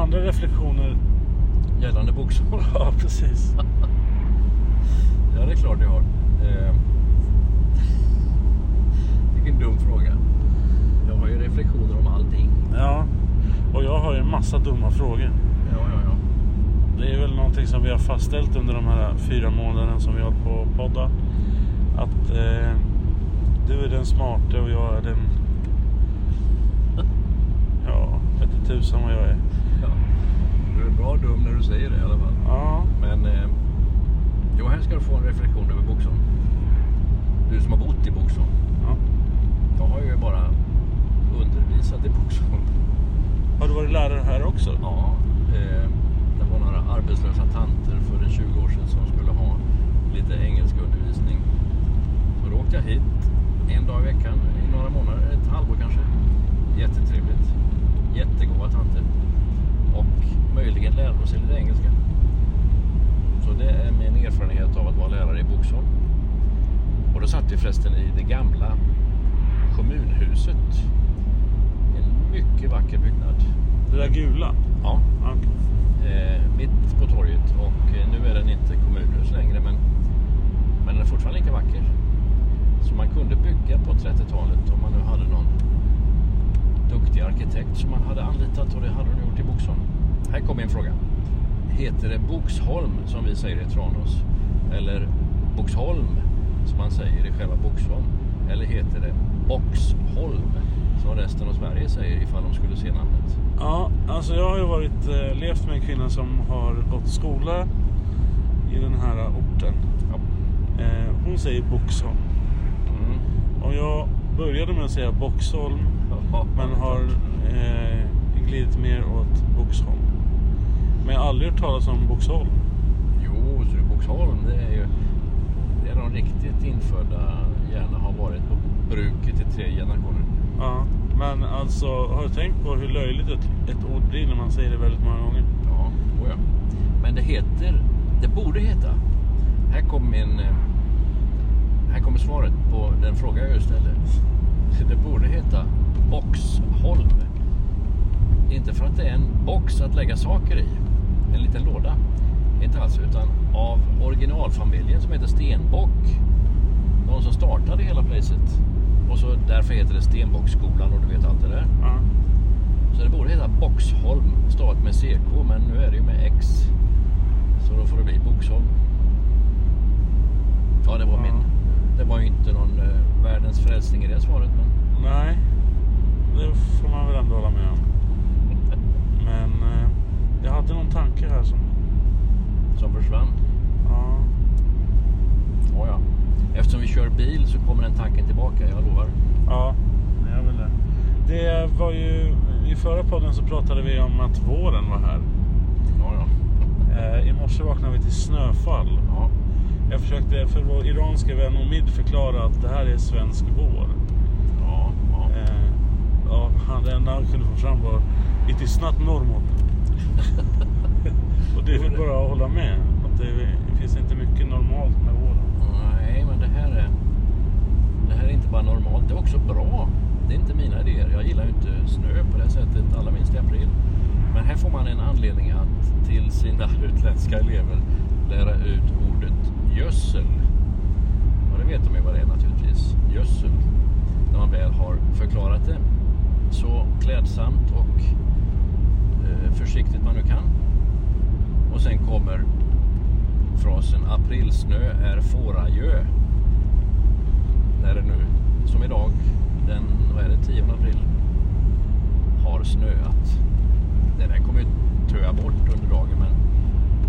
Andra reflektioner? Gällande Boxholm? Ja, precis. Ja, det är klart jag har. Eh, vilken dum fråga. Jag har ju reflektioner om allting. Ja, och jag har ju en massa dumma frågor. Ja, ja, ja. Det är väl någonting som vi har fastställt under de här fyra månaderna som vi har på att podda. Att eh, du är den smarte och jag är den... Ja, vet inte tusan vad jag är. Du är bra dum när du säger det i alla fall. Ja, Men eh, jo, här ska du få en reflektion över Boxholm. Du som har bott i Boxholm. ja. Jag har ju bara undervisat i Boxholm. Har du varit lärare här också? Ja, eh, det var några arbetslösa tanter för en 20 år sedan som skulle ha lite engelskundervisning. Så då åkte jag hit en dag i veckan i några månader, ett halvår kanske. Jättetrevligt. Jättegoda tanter. Och möjligen lärde oss lite engelska. Så det är min erfarenhet av att vara lärare i Boxholm. Och då satt vi förresten i det gamla kommunhuset. En mycket vacker byggnad. Det där gula? Ja, okej. eh, mitt på torget och eh, nu är den inte kommunhus längre men, men den är fortfarande lika vacker. Så man kunde bygga på 30-talet om man nu hade någon duktig arkitekt som man hade anlitat och det hade de gjort i Boxholm. Här kommer en fråga. Heter det Boxholm som vi säger i Tranås? Eller Boxholm som man säger i själva Boxholm? Eller heter det Boxholm som resten av Sverige säger ifall de skulle se namnet? Ja, alltså jag har ju varit, eh, levt med en kvinna som har gått skola i den här orten. Ja. Eh, hon säger Boxholm. Mm. Och jag började med att säga Boxholm Ja, men har eh, glidit mer åt Boxholm. Men jag har aldrig hört talas om Boxholm. Jo, så det är Boxholm det är ju det är de riktigt infödda gärna har varit på bruket i tre generationer. Ja, men alltså har du tänkt på hur löjligt ett, ett ord blir när man säger det väldigt många gånger? Ja, oh ja. Men det heter, det borde heta. Här kommer min, eh, här kommer svaret på den fråga jag just ställde. Det borde heta Boxholm. Inte för att det är en box att lägga saker i, en liten låda. Inte alls, utan av originalfamiljen som heter Stenbock. De som startade hela placet. Och så därför heter det Stenbockskolan och du vet allt det där. Ja. Så det borde heta Boxholm, stavat med CK, men nu är det ju med X. Så då får det bli Boxholm. Ja, det var Ja. min... Det var ju inte någon eh, världens frälsning i det svaret, men... Nej, det får man väl ändå hålla med om. Men eh, jag hade någon tanke här som... Som försvann. Ja, Ja, ja. Eftersom vi kör bil så kommer den tanken tillbaka, jag lovar. ja jag vill det. Det var ju... I förra podden så pratade vi om att våren var här. Ja, ja. Eh, I morse vaknade vi till snöfall. ja. Jag försökte för vår iranska vän Omid förklara att det här är svensk vår. ja, ja. Eh, ja, han, det enda han kunde få fram var It is not normal. Och det är väl bara att hålla med. Det, det finns inte mycket normalt med våren. Nej, men det här är... Det här är inte bara normalt, det är också bra. Det är inte mina idéer. Jag gillar ju inte snö på det sättet, allra minst i april. Men här får man en anledning att till sina utländska elever lära ut ordet gödsel. Och det vet de ju vad det är naturligtvis. Gödsel. När man väl har förklarat det så klädsamt och eh, försiktigt man nu kan. Och sen kommer frasen aprilsnö är fårajö. När det nu, som idag, den vad är det, 10 april, har snöat. Det där kommer ju töa bort under dagen men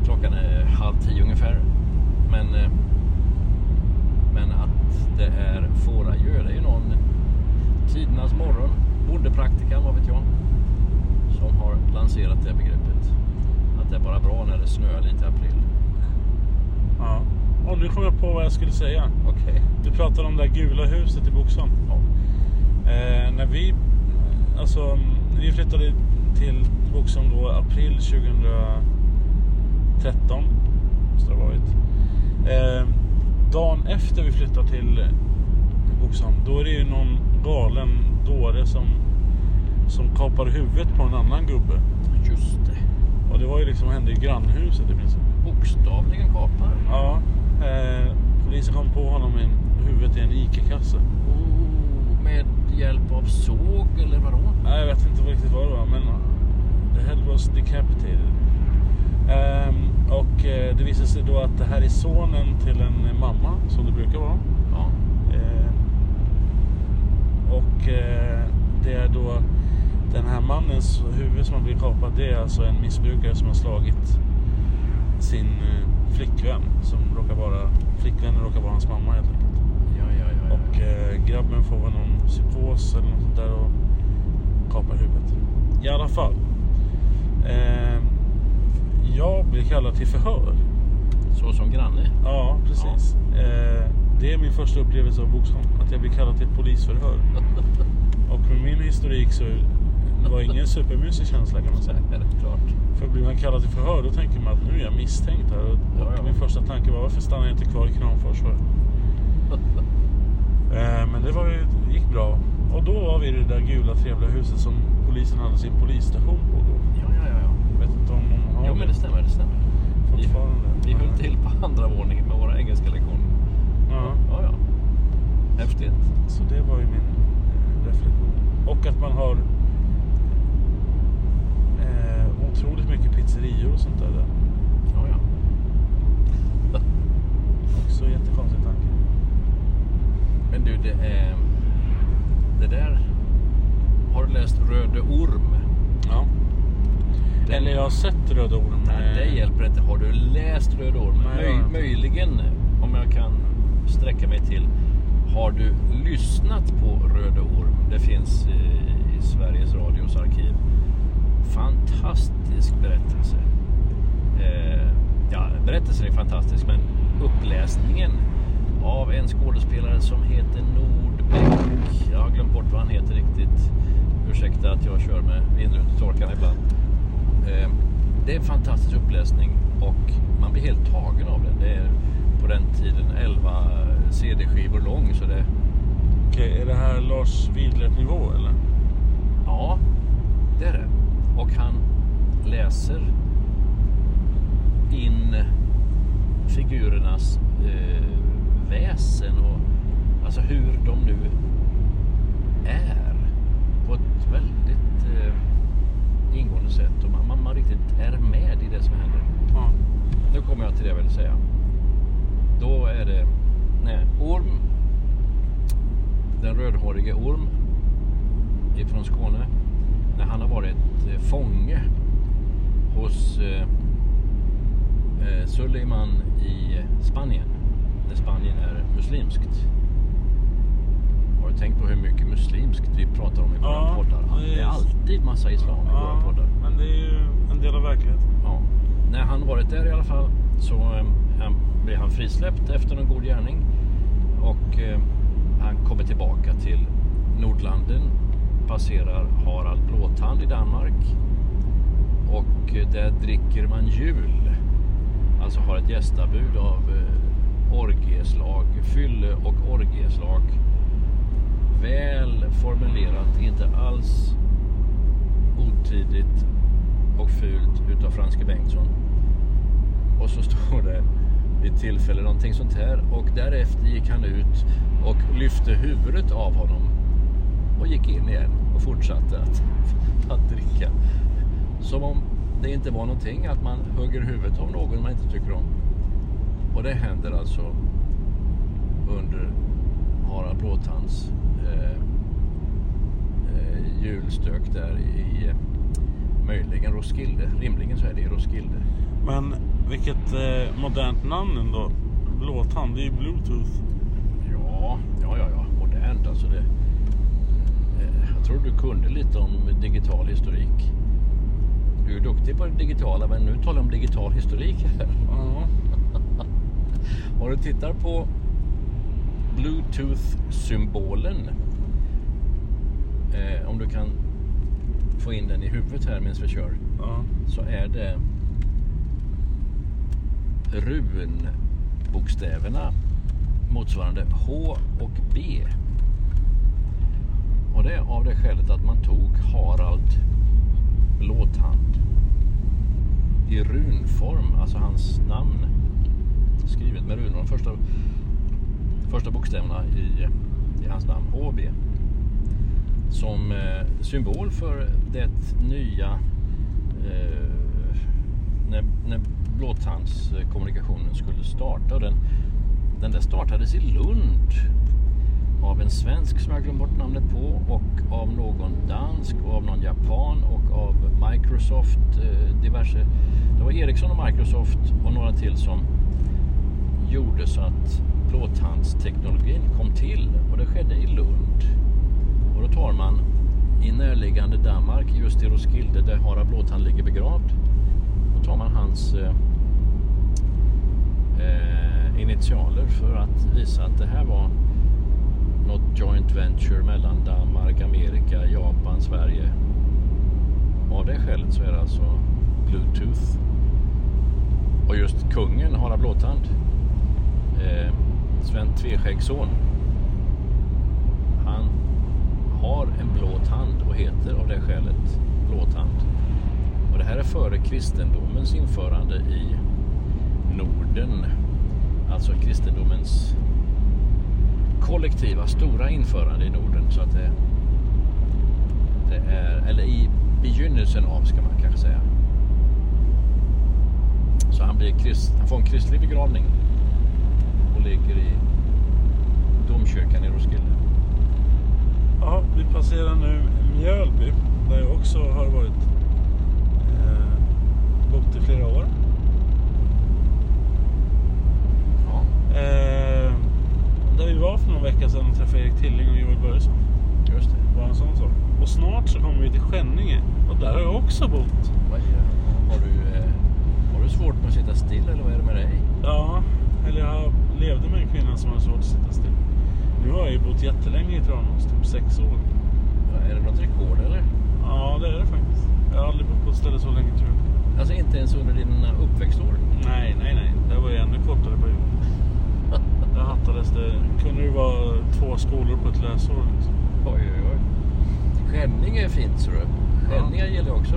klockan är halv tio ungefär. Men, eh, men att det är fårajö, det är ju någon tidernas morgon, bondepraktikan vad vet jag, som har lanserat det begreppet. Att det är bara bra när det snöar lite i april. Ja. Och nu kom jag på vad jag skulle säga. Okej. Du pratade om det där gula huset i Boxholm. Ja. Eh, när vi, alltså, vi flyttade till Boxholm då april 2013. Måste det ha varit. Eh, dagen efter vi flyttade till Boxholm, då är det ju någon galen dåre som, som kapar huvudet på en annan gubbe. Just. Och det var ju liksom hände i grannhuset i princip. Bokstavligen kapar. Ja, eh, polisen kom på honom med huvudet i en ICA-kasse. Oh, med hjälp av såg eller vadå? Nej, jag vet inte riktigt vad det var, men the head was decapitated. Ehm, och eh, det visade sig då att det här är sonen till en mamma, som det brukar vara. Ja. Eh, och det är då den här mannens huvud som har blivit kapat, det är alltså en missbrukare som har slagit sin eh, flickvän, som råkar vara, flickvännen råkar vara hans mamma helt enkelt. Ja, ja, ja. ja. Och eh, grabben får väl någon psykos eller något sånt där och kapar huvudet. I alla fall. Eh, jag blir kallad till förhör. Så som granne. Ja, precis. Eh, det är min första upplevelse av Boxholm. Att jag blir kallad till polisförhör. Och med min historik så det var ingen supermysig känsla kan man säga. är det klart. För blir man kallad till förhör då tänker man att nu är jag misstänkt här. Och, Ja, ja. min första tanke var varför stannar jag inte kvar i Kramfors för? Eh, men det var ju, det gick bra. Och då var vi i det där gula trevliga huset som polisen hade sin polisstation på då. Ja, ja, ja. ja. Jag vet inte om de har Jo, men det stämmer. Det stämmer. Vi, fortfarande. vi höll till på andra våningen med våra engelska lektioner. Ja, Ja, ja. Häftigt. så det var ju min eh, reflektion. Och att man har otroligt mycket pizzerior och sånt där. där. Ja, ja. Också jättekonstig tanke. Men du, det är... Det där... Har du läst Röde Orm? Ja. Den- Eller jag har sett Röda Orm. Nej, det hjälper inte. Har du läst Röde Orm? Nej, Möj, möjligen, om jag kan sträcka mig till. Har du lyssnat på Röde Orm? Det finns i, i Sveriges Radios arkiv. Fantastisk berättelse. Eh, ja, berättelsen är fantastisk, men uppläsningen av en skådespelare som heter Nordbäck. Jag har glömt bort vad han heter riktigt. Ursäkta att jag kör med vindrutetorkarna ibland. Eh, det är en fantastisk uppläsning och man blir helt tagen av den. Det är på den tiden 11 CD-skivor lång så det, Okej, är det här Lars Widlert-nivå eller? ja, det är det. Och han läser in figurernas eh, väsen och alltså hur de nu är på ett väldigt eh, ingående sätt och man, man, man riktigt är med i det som händer. Ja. Nu kommer jag till det jag vill säga. Då är det nej, Orm, den rödhårige Orm ifrån Skåne, när han har varit eh, fånge hos eh, eh, Suleiman i Spanien, när Spanien är muslimskt. Har du tänkt på hur mycket muslimskt vi pratar om i våra Ja, poddar? det är- alltid massa islam i våra poddar. men det är ju en del av verkligheten. Ja. När han varit där i alla fall så eh, han, blev han frisläppt efter en god gärning. Och eh, han kommer tillbaka till Nordlanden. Passerar Harald Blåtand i Danmark. Och där dricker man jul. Alltså har ett gästabud av eh, orgieslag, fylle och orgieslag. Väl formulerat, inte alls otidigt och fult utav Franske Bengtsson. Och så står det vid tillfälle, någonting sånt här. Och därefter gick han ut och lyfte huvudet av honom och gick in igen och fortsatte att, att dricka. Som om det inte var någonting att man hugger huvudet av någon man inte tycker om. Och det händer alltså under Harald Blåtands eh, eh, julstök där i eh, möjligen Roskilde. Rimligen så är det i Roskilde. Men vilket eh, modernt namn ändå. Blåtand, det är ju bluetooth. Ja, ja, ja, ja. modernt alltså. Det, jag tror du kunde lite om digital historik. Du är duktig på det digitala men nu talar jag om digital historik här. Ja. Om du tittar på Bluetooth-symbolen. Eh, om du kan få in den i huvudet här medan vi kör. ja. Så är det runbokstäverna motsvarande H och B. Och det är av det skälet att man tog Harald Blåtand i runform, alltså hans namn skrivet med runor. De första, första bokstäverna i, i hans namn, HB. Som eh, symbol för det nya eh, när, när blåtandskommunikationen skulle starta. Och den, den där startades i Lund av en svensk som jag glömt bort namnet på och av någon dansk och av någon japan och av Microsoft eh, diverse. Det var Ericsson och Microsoft och några till som gjorde så att blåtandsteknologin kom till och det skedde i Lund. Och då tar man i närliggande Danmark, just i Roskilde där Harald Blåtand ligger begravd. Då tar man hans eh, eh, initialer för att visa att det här var något joint venture mellan Danmark, Amerika, Japan, Sverige. Av det skälet så är det alltså Bluetooth. Och just kungen Harald Blåtand, eh, Sven Tveskäggsson, han har en blå tand och heter av det skälet blåtand. Och det här är före kristendomens införande i Norden. Alltså kristendomens kollektiva stora införande i Norden. Så att det, det är, eller i begynnelsen av ska man kanske säga. Så han, blir krist, han får en kristlig begravning och ligger i domkyrkan i Roskilde. Ja, vi passerar nu Mjölby där jag också har varit eh, bott i flera år. Ja, Eh, där vi var för några veckor sedan och träffade Erik Tilling och Joel Börjesson. just det. Bara en sån sak. Och snart så kommer vi till Skänninge och där har jag också bott. Vad är, har, du, eh, har du svårt med att sitta still eller vad är det med dig? Ja, eller jag levde med en kvinna som har svårt att sitta still. Nu har jag ju bott jättelänge i Tranås, typ sex år. Ja, Är det något rekord eller? Ja, det är det faktiskt. Jag har aldrig bott på ett ställe så länge tror jag. Alltså inte ens under dina uppväxtår? Nej, nej, nej. Det var ju ännu kortare period. Där hattades det. kunde ju vara två skolor på ett läsår. Liksom. Oj, oj, oj. Skänninge är fint, så du. Skänninge gillar jag också.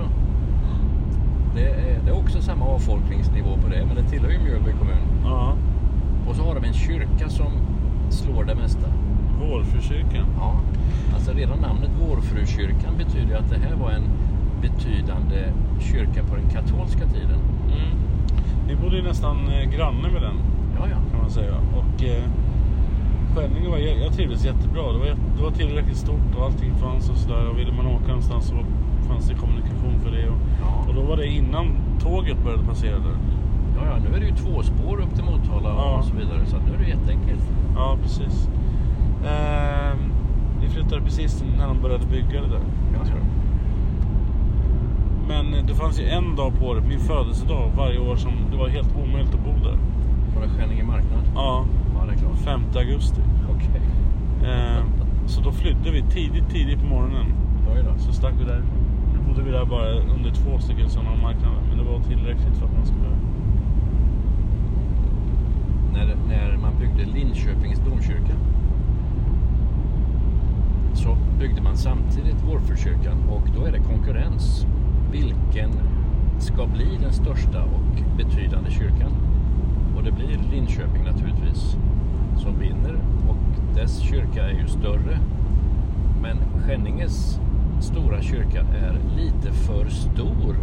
Det är, det är också samma avfolkningsnivå på det, men det tillhör ju Mjölby kommun. Ja, Och så har de en kyrka som slår det mesta. Vårfrukyrkan. Ja, alltså redan namnet Vårfrukyrkan betyder att det här var en betydande kyrka på den katolska tiden. Mm. Vi bodde ju nästan eh, granne med den Ja, ja. Man säga. Och eh, Skänninge var, jag, jag trivdes jättebra. Det var, det var tillräckligt stort och allting fanns och sådär. Och ville man åka någonstans så fanns det kommunikation för det. Och, Ja. och då var det innan tåget började passera där. Ja, ja, nu är det ju två spår upp till Motala Ja. och så vidare. Så nu är det jätteenkelt. Ja, precis. Eh, vi flyttade precis när de började bygga det där. Ja. Men eh, det fanns ju en dag på året, min födelsedag, varje år som det var helt omöjligt att bo där. Var det Skänninge? Ja, Ja, det är klart. 5 augusti. Okej. Eh, så då flydde vi tidigt, tidigt på morgonen. Oj då. Så stack vi där. Nu bodde vi där bara under två stycken sådana marknader. Men det var tillräckligt för att man skulle... när, när man byggde Linköpings domkyrka så byggde man samtidigt Vårfrukyrkan och då är det konkurrens. Vilken ska bli den största och betydande kyrkan? Och det blir Linköping naturligtvis som vinner och dess kyrka är ju större. Men Skänninges stora kyrka är lite för stor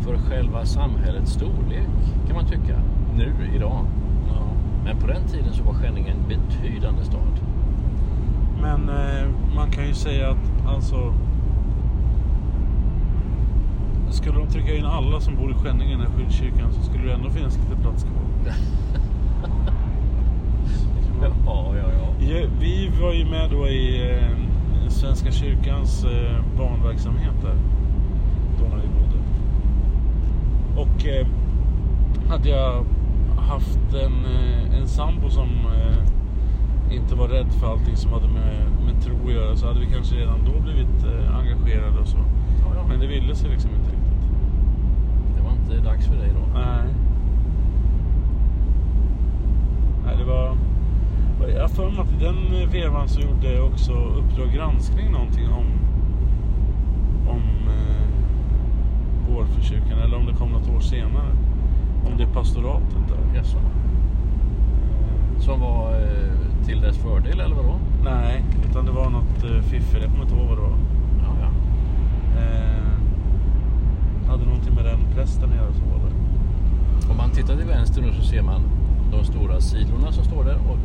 för själva samhällets storlek kan man tycka nu idag. Ja. Men på den tiden så var Skänninge en betydande stad. Men eh, man kan ju säga att alltså... Skulle de trycka in alla som bor i Skänninge i den här skyddskyrkan så skulle det ändå finnas lite plats kvar. Ja, ja, ja. Vi var ju med då i eh, Svenska kyrkans eh, barnverksamhet där. Då när vi bodde. Och eh, hade jag haft en, eh, en sambo som eh, inte var rädd för allting som hade med, med tro att göra så hade vi kanske redan då blivit eh, engagerade och så. ja, ja. Men det ville sig liksom inte riktigt. Det var inte dags för dig då. Nej. Nej, det var... Jag för mig att i den vevan så gjorde också Uppdrag granskning någonting om om eh, Vårförkyrkan eller om det kom något år senare. Om det pastoratet där. Jaså. Som var eh, till dess fördel eller vadå? Nej, utan det var något eh, fiffel. Jag kommer inte ihåg vad det var. Ja, ja. Eh, hade någonting med den prästen att göra som var där. Om man tittar till vänster nu så ser man de stora silorna som står där och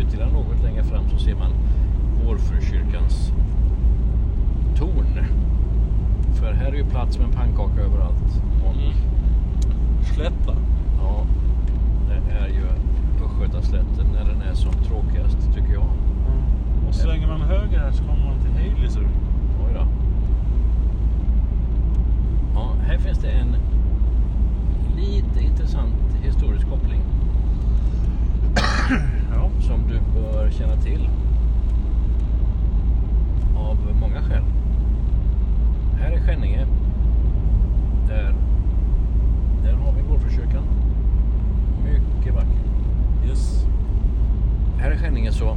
ytterligare något längre fram så ser man Vårfrukyrkans torn. För här är ju plats med en pannkaka överallt. Och, Mm. Slätta. Ja, det är ju Östgötaslätten när den är som tråkigast tycker jag. Och svänger man höger här så kommer man till Hejlisur. Oj då. Ja, här finns det en lite intressant historisk koppling Ja. som du bör känna till. Av många skäl. Här är Skänninge. Där, där har vi Vårfrukyrkan. Mycket vacker. Yes. Här är Skänninge så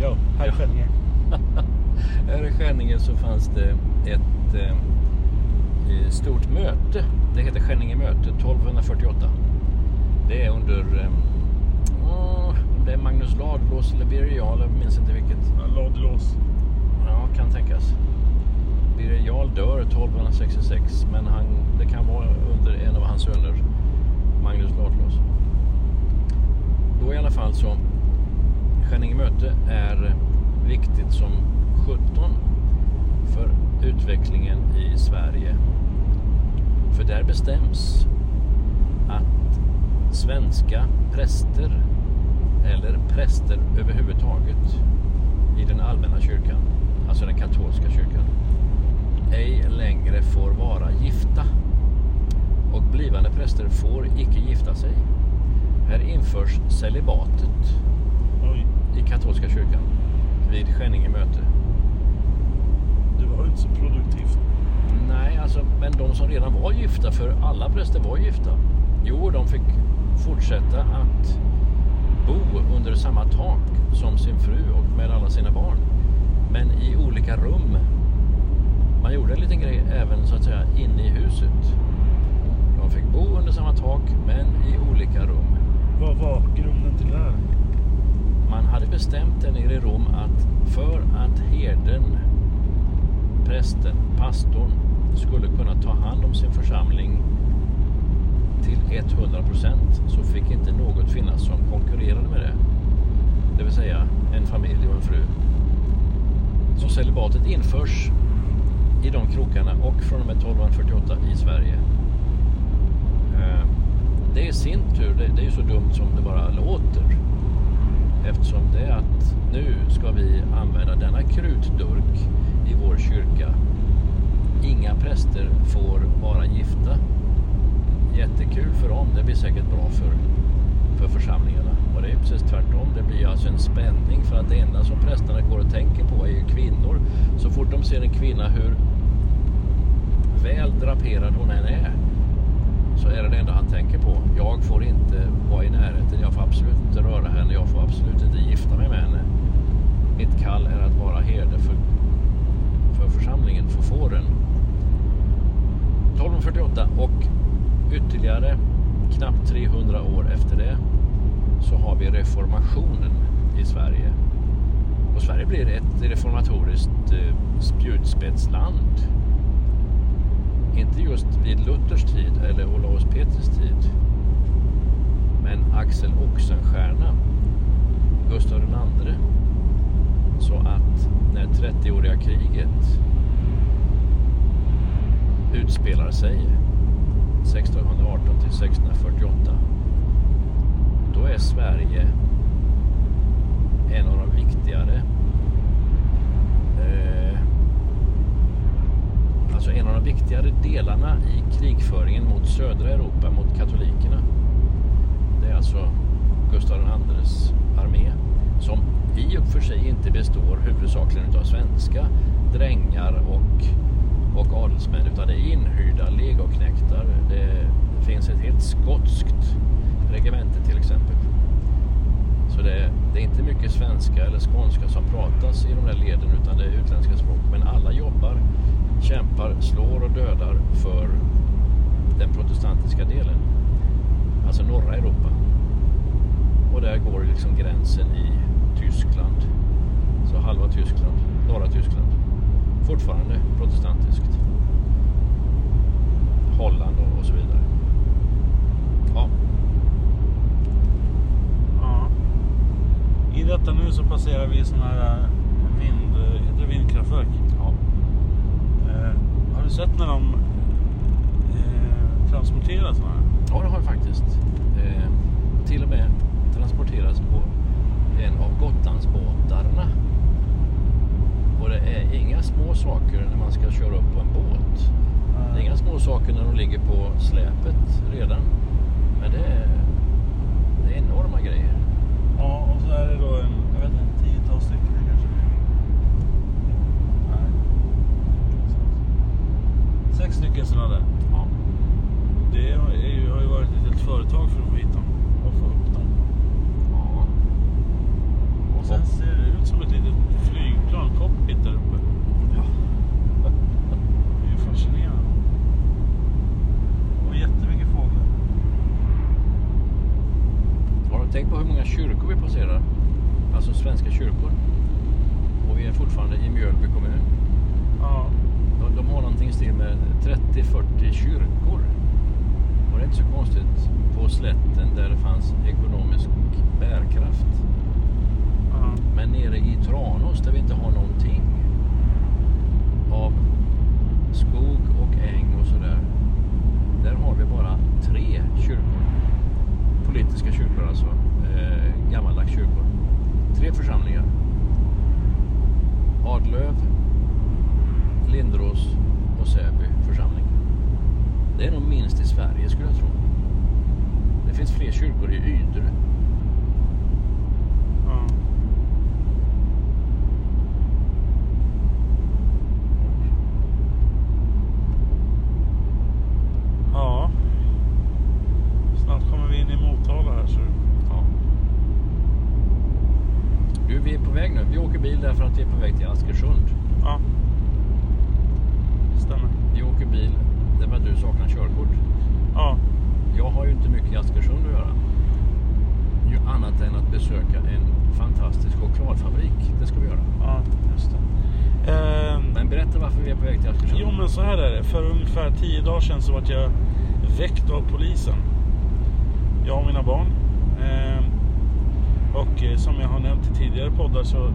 Ja, här är Skänninge. Här i Skänninge så fanns det ett eh, eh, stort möte. Det heter Skänninge möte 1248. Det är under eh, det är Magnus Ladulås eller Birger Jarl, jag minns inte vilket. Ja, Ladulås. Ja, kan tänkas. Birger Jarl dör 1266 men han, det kan vara under en av hans söner, Magnus Ladulås. Då i alla fall så Skänninge möte är viktigt som 17 för utvecklingen i Sverige. För där bestäms att svenska präster eller präster överhuvudtaget i den allmänna kyrkan, alltså den katolska kyrkan, ej längre får vara gifta. Och blivande präster får icke gifta sig. Här införs celibatet Oj, i katolska kyrkan vid Skänninge möte. det var ju inte så produktivt. Nej, alltså, men de som redan var gifta, för alla präster var gifta. Jo, de fick fortsätta att bo under samma tak som sin fru och med alla sina barn. Men i olika rum. Man gjorde en liten grej även så att säga inne i huset. De fick bo under samma tak men i olika rum. Vad var grunden till det här? Man hade bestämt där nere i Rom att för att herden, prästen, pastorn skulle kunna ta hand om sin församling till 100% så fick inte något finnas som konkurrerade med det. Det vill säga en familj och en fru. Så celibatet införs i de krokarna och från och med 1248 i Sverige. Eh, det i sin tur, det, det är ju så dumt som det bara låter. Eftersom det är att nu ska vi använda denna krutdurk i vår kyrka. Inga präster får vara gifta. Jättekul för dem. Det blir säkert bra för, för församlingarna. Och det är precis tvärtom. Det blir alltså en spänning för att det enda som prästerna går och tänker på är ju kvinnor. Så fort de ser en kvinna hur väl draperad hon än är så är det det enda han tänker på. Jag får inte vara i närheten, jag får absolut inte röra henne, jag får absolut inte gifta mig med henne. Mitt kall är att vara herde för, för församlingen, för fåren. 1248 och ytterligare knappt 300 år efter det så har vi reformationen i Sverige. Och Sverige blir ett reformatoriskt eh, spjutspetsland. Inte just vid Luthers tid eller Olaus Petris tid. Men Axel Oxenstierna, Gustav II. Så att när 30-åriga kriget utspelar sig 1618 till 1648 då är Sverige en av de viktigare eh, alltså en av de viktigare delarna i krigföringen mot södra Europa, mot katolikerna. Det är alltså Gustav IIs armé som i och för sig inte består huvudsakligen av svenska drängar och, och adelsmän utan det är inhyrda legoknektar. Det finns ett helt skotskt regemente till exempel. Så det, det är inte mycket svenska eller skånska som pratas i de där leden utan det är utländska språk. Men alla jobbar, kämpar, slår och dödar för den protestantiska delen. Alltså norra Europa. Och där går liksom gränsen i Tyskland. Så halva Tyskland, norra Tyskland. Fortfarande protestantiskt. Holland och, och så vidare. Ja, Ja. I detta nu så passerar vi sådana här eh, vind, heter det vindkraftverk. ja. Eh, har du sett när de eh, transporterar sådana här? Ja, det har jag faktiskt. Eh, till och med transporteras på en av Gotlandsbåtarna. Och det är inga små saker när man ska köra upp på en båt. Det är inga små saker när de ligger på släpet redan. Men det är, det är enorma grejer. Ja, och så är det då en, jag vet inte, tiotal stycken kanske. Nej. Sex stycken sådana där. Ja. Det är ju, har ju varit ett helt företag för att få hit dem och få upp dem. ja. Och sen ser det ut som ett litet flygplan, cockpit där uppe. ja. Det är ju fascinerande. Och jättemycket fåglar. Har du tänkt på hur många kyrkor vi passerar? Alltså svenska kyrkor. Och vi är fortfarande i Mjölby kommun. Ja. De, de har någonting i stil med 30-40 kyrkor. Och det är inte så konstigt på slätten där det fanns ekonomisk bärkraft. Men nere i Tranås där vi inte har någonting av skog och äng och sådär. Där har vi bara tre kyrkor. Politiska kyrkor alltså. Eh, gammaldags kyrkor. Tre församlingar. Adlöv, Lindros och Säby församling. Det är nog minst i Sverige skulle jag tro. Det finns fler kyrkor i Ydre. Mm. Ja. Snart kommer vi in i Motala här så. Ja. Du, vi är på väg nu. Vi åker bil därför att vi är på väg till Askersund. Ja. Stämmer. Vi åker bil därför att du saknar körkort. Ja. Jag har ju inte mycket i Askersund att göra. Ju annat än att besöka en fantastisk chokladfabrik. Det ska vi göra. Ja, just det. Ehm, Men berätta varför vi är på väg till Askersund. Jo men så här är det. För ungefär tio dagar sedan så vart jag väckt av polisen. Jag och mina barn. Ehm, och eh, som jag har nämnt i tidigare poddar så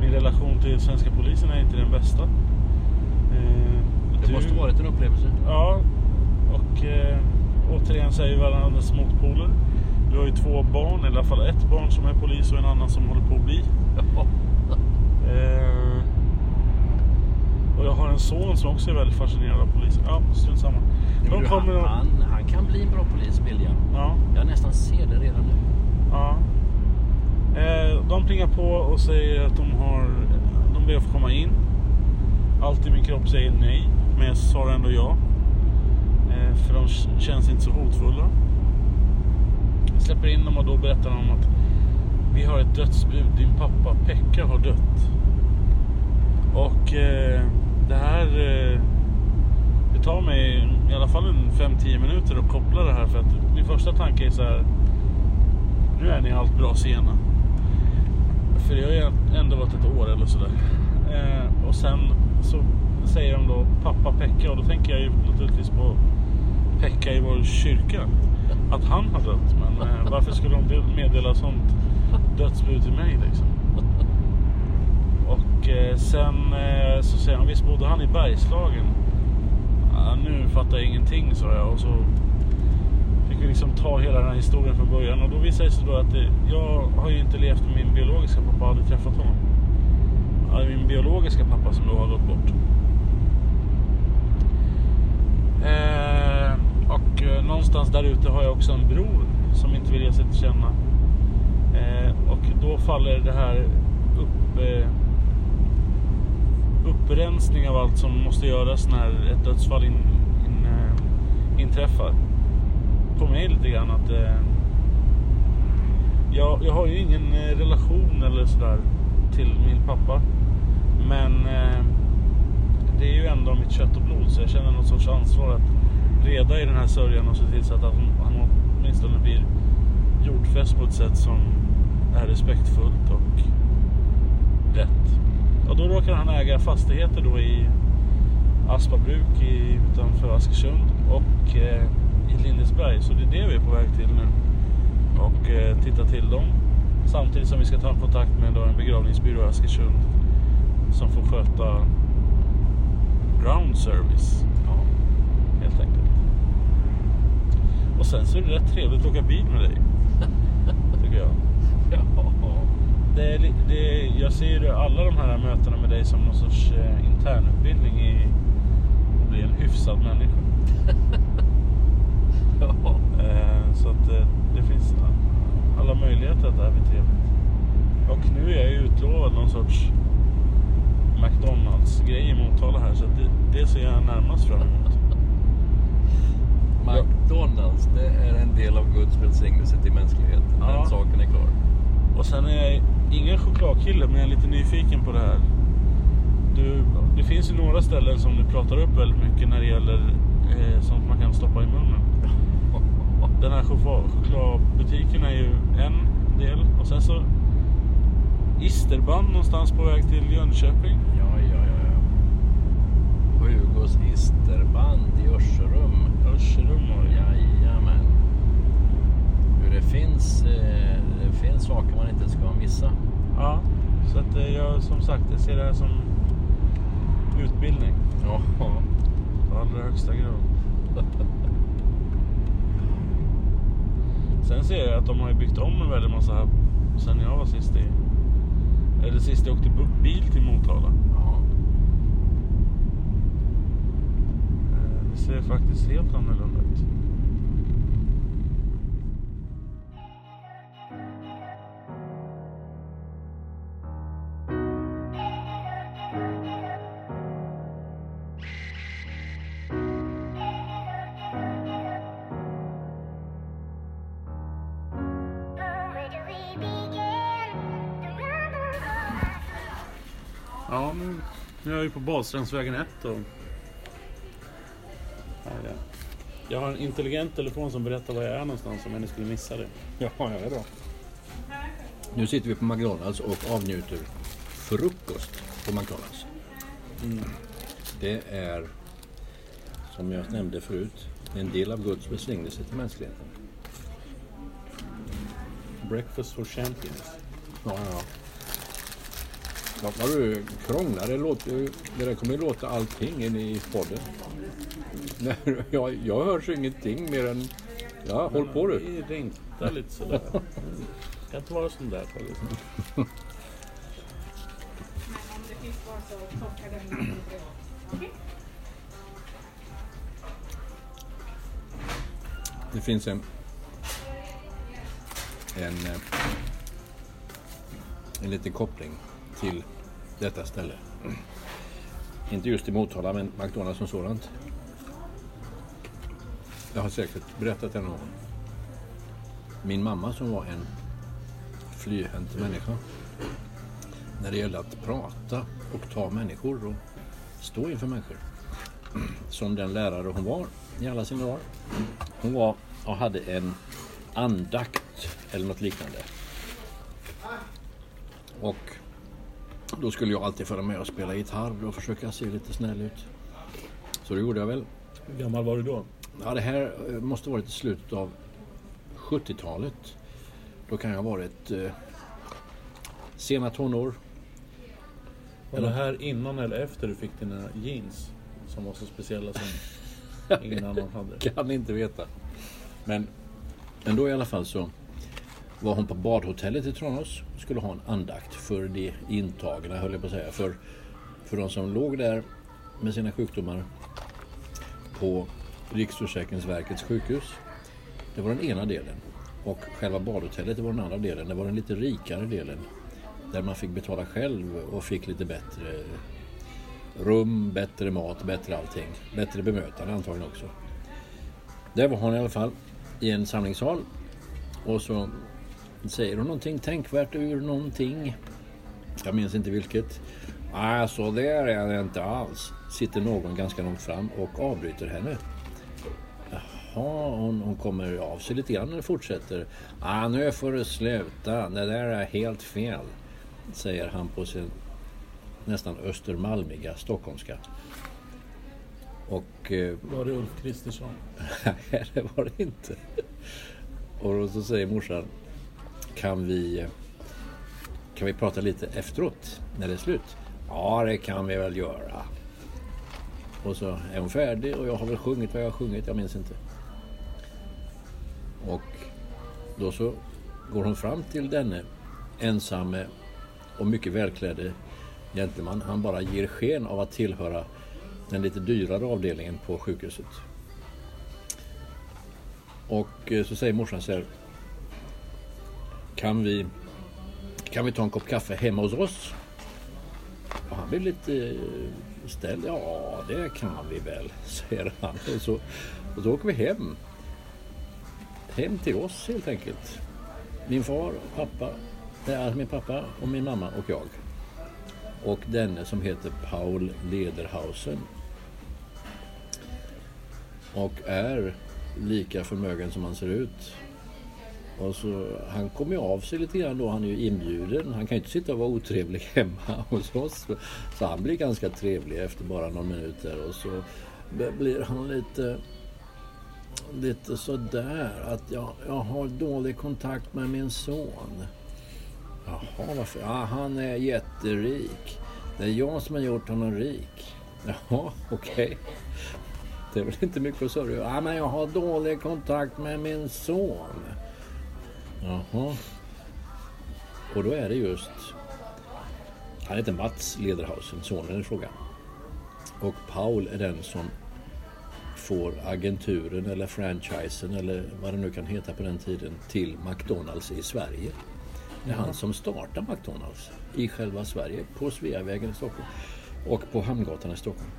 min relation till svenska polisen är inte den bästa. Ehm, det du- måste varit en upplevelse. Ja, och eh, återigen säger varandras motpoler. Du har ju två barn, eller i alla fall ett barn som är polis och en annan som håller på att bli. Eh, och jag har en son som också är väldigt fascinerad av polisen. Ja, strunt samma. De du, han, han, han kan bli en bra polis, William. Ja, Jag nästan ser det redan nu. ja. Eh, de plingar på och säger att de har... De ber att få komma in. Allt i min kropp säger nej, men jag svarar ändå ja. Eh, för de känns inte så hotfulla. Jag släpper in dem och då berättar de att vi har ett dödsbud. Din pappa Pekka har dött. Och eh, det här eh, tar mig i alla fall en 5-10 minuter att koppla det här för att min första tanke är så här. Nu är ni allt bra sena. För det har ju ändå varit ett år eller sådär. Eh, och sen så säger de då pappa Pekka och då tänker jag ju naturligtvis på Pekka i vår kyrka. Att han har dött. Men eh, varför skulle de meddela sånt dödsbud till mig liksom? Och eh, sen eh, så säger han, visst bodde han i Bergslagen? Ah, nu fattar jag ingenting sa jag och så fick liksom ta hela den här historien från början och då visade det sig då att det, jag har ju inte levt med min biologiska pappa, aldrig träffat honom. Det är min biologiska pappa som då har gått bort. Eh, och eh, någonstans där ute har jag också en bror som inte vill ge sig till känna. Eh, och då faller det här upp, eh, upprensning av allt som måste göras när ett dödsfall in, in, eh, inträffar. På mig lite grann att eh, jag, jag har ju ingen eh, relation eller sådär till min pappa. Men eh, det är ju ändå mitt kött och blod så jag känner någon sorts ansvar att reda i den här sörjan och se till så att han, han åtminstone blir jordfäst på ett sätt som är respektfullt och rätt. Och då råkar han äga fastigheter då i Aspabruk i, utanför Askersund och eh, i Lindesberg. Så det är det vi är på väg till nu. Och eh, titta till dem. Samtidigt som vi ska ta kontakt med då en begravningsbyrå i Askersund. Som får sköta ground service. Ja. Helt enkelt. Och sen så är det rätt trevligt att åka bil med dig. Tycker jag. Ja. Det är, det är, jag ser ju alla de här mötena med dig som någon sorts eh, internutbildning i att bli en hyfsad människa. Ja. Eh, så att eh, det finns alla möjligheter att det här blir trevligt. Och nu är jag ju utlovad någon sorts McDonalds-grej i Motala här så det, det ser jag närmast fram emot. McDonalds, det är en del av Guds välsignelse till mänskligheten. Ja. Den saken är klar. Och sen är jag ingen chokladkille men jag är lite nyfiken på det här. Du, det finns ju några ställen som du pratar upp väldigt mycket när det gäller eh, sånt man kan stoppa i munnen. Den här choklad, chokladbutiken är ju en del och sen så Isterband någonstans på väg till Jönköping. Ja, ja, ja. ja. Hugos isterband i Örserum. Örserum var det. Jajamän. Hur det finns, eh, det finns saker man inte ska missa. Ja, så att eh, jag som sagt jag ser det här som utbildning Ja. på allra högsta grad. Sen ser jag att de har byggt om en väldig massa här sen jag var sist i... Eller sist jag åkte bil till Motala. ja. Eh, Det ser faktiskt helt annorlunda Badstrandsvägen 1 och... Ja, ja. Jag har en intelligent telefon som berättar var jag är någonstans om jag nu skulle missa det. Ja, ja, det är bra. Nu sitter vi på McDonalds och avnjuter frukost på McDonalds. Det är, som jag nämnde förut, en del av Guds välsignelse till mänskligheten. Breakfast for champions. Ja, ja. Ja, vad du krånglar, det, låter, det där kommer ju låta allting in i podden. Nej, jag, jag hörs ingenting mer än... Ja, håll på du. Vi rinktar lite sådär. Mm. Kan inte vara sån där Tage. Det finns en... En, eh, en liten koppling till detta ställe. Inte just i Motala, men McDonalds som sådant. Jag har säkert berättat det någon. Min mamma som var en flyhänt människa. När det gällde att prata och ta människor och stå inför människor. som den lärare hon var i alla sina dagar. Hon var och hade en andakt eller något liknande. Och då skulle jag alltid föra med och spela gitarr och försöka se lite snäll ut. Så det gjorde jag väl. Hur gammal var du då? Ja, det här eh, måste varit i slutet av 70-talet. Då kan jag ha varit eh, sena tonår. Var det här innan eller efter du fick dina jeans? Som var så speciella som ingen annan hade. Kan inte veta. Men, men då i alla fall så var hon på badhotellet i Tranås och skulle ha en andakt för de intagna, höll jag på att säga. För, för de som låg där med sina sjukdomar på Riksförsäkringsverkets sjukhus. Det var den ena delen. Och själva badhotellet var den andra delen. Det var den lite rikare delen. Där man fick betala själv och fick lite bättre rum, bättre mat, bättre allting. Bättre bemötande antagligen också. Där var hon i alla fall i en samlingssal. Och så säger hon någonting tänkvärt ur någonting. Jag minns inte vilket. Nej, så där är det inte alls. Sitter någon ganska långt fram och avbryter henne. Jaha, hon, hon kommer av sig lite grann och fortsätter. Ah, nu får du sluta, det där är helt fel. Säger han på sin nästan östermalmiga stockholmska. Och eh, Var det Ulf Kristersson? Nej, det var det inte. Och så säger morsan, kan vi, kan vi prata lite efteråt när det är slut? Ja, det kan vi väl göra. Och så är hon färdig och jag har väl sjungit vad jag har sjungit, jag minns inte. Och då så går hon fram till denne ensamme och mycket välklädde gentleman. Han bara ger sken av att tillhöra den lite dyrare avdelningen på sjukhuset. Och eh, så säger morsan så här. Kan vi, kan vi ta en kopp kaffe hemma hos oss? Och han blev lite eh, ställd. Ja, det kan vi väl, säger han. Och så, och så åker vi hem. Hem till oss helt enkelt. Min far, pappa, nej, alltså min pappa och min mamma och jag. Och denne som heter Paul Lederhausen. Och är lika förmögen som han ser ut. Och så, han kom ju av sig lite grann då. Han är ju inbjuden. Han kan ju inte sitta och vara otrevlig hemma hos oss. Så han blir ganska trevlig efter bara någon minut där. Och så blir han lite lite sådär att jag, jag har dålig kontakt med min son. Jaha, varför? Ja, han är jätterik. Det är jag som har gjort honom rik. Jaha, okej. Det är väl inte mycket att sörja Ja, men jag har dålig kontakt med min son. Jaha. Och då är det just... Han heter Mats Lederhausen, sonen i fråga. Och Paul är den som får agenturen eller franchisen eller vad det nu kan heta på den tiden till McDonalds i Sverige. Det är han som startar McDonalds i själva Sverige på Sveavägen i Stockholm och på Hamngatan i Stockholm.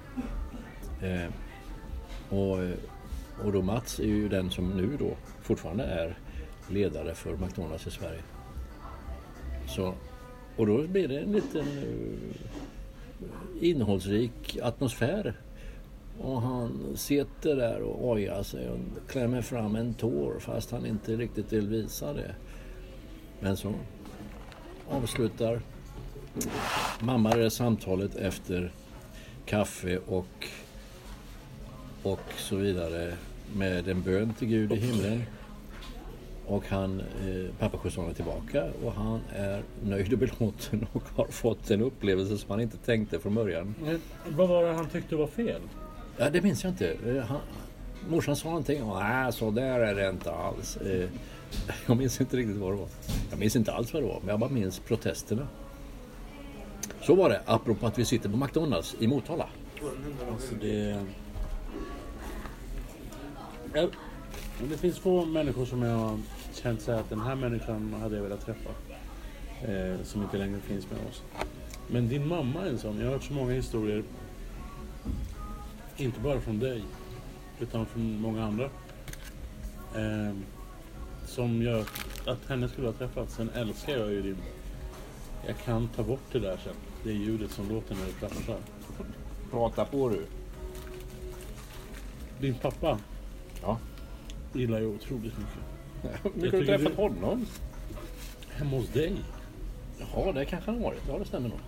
Eh, och, och då Mats är ju den som nu då fortfarande är ledare för McDonalds i Sverige. Så, och då blir det en liten uh, innehållsrik atmosfär. Och han sitter där och ojar sig och klämmer fram en tår fast han inte riktigt vill visa det. Men så avslutar mamma det samtalet efter kaffe och, och så vidare med en bön till Gud i himlen. Och han, eh, pappa skjutsar honom tillbaka och han är nöjd och belåten och har fått en upplevelse som han inte tänkte från början. Men Vad var det han tyckte var fel? Ja, det minns jag inte. Eh, Han, morsan sa någonting och nej, så där är det inte alls. Eh, Jag minns inte riktigt vad det var. Jag minns inte alls vad det var, men jag bara minns protesterna. Så var det, apropå att vi sitter på McDonalds i Motala. Alltså det... Ja, det finns få människor som jag känt så att den här människan hade jag velat träffa. Eh, som inte längre finns med oss. Men din mamma är en sån. Jag har hört så många historier. Inte bara från dig. Utan från många andra. Eh, som gör att henne skulle ha träffat. Sen älskar jag ju din... Jag kan ta bort det där sen. Det ljudet som låter när du pratar. Prata på du. Din pappa Ja. gillar jag otroligt mycket. Hur har du träffat du- honom? Hemma hos dig? Ja, det kanske han har varit. Ja, det stämmer nog.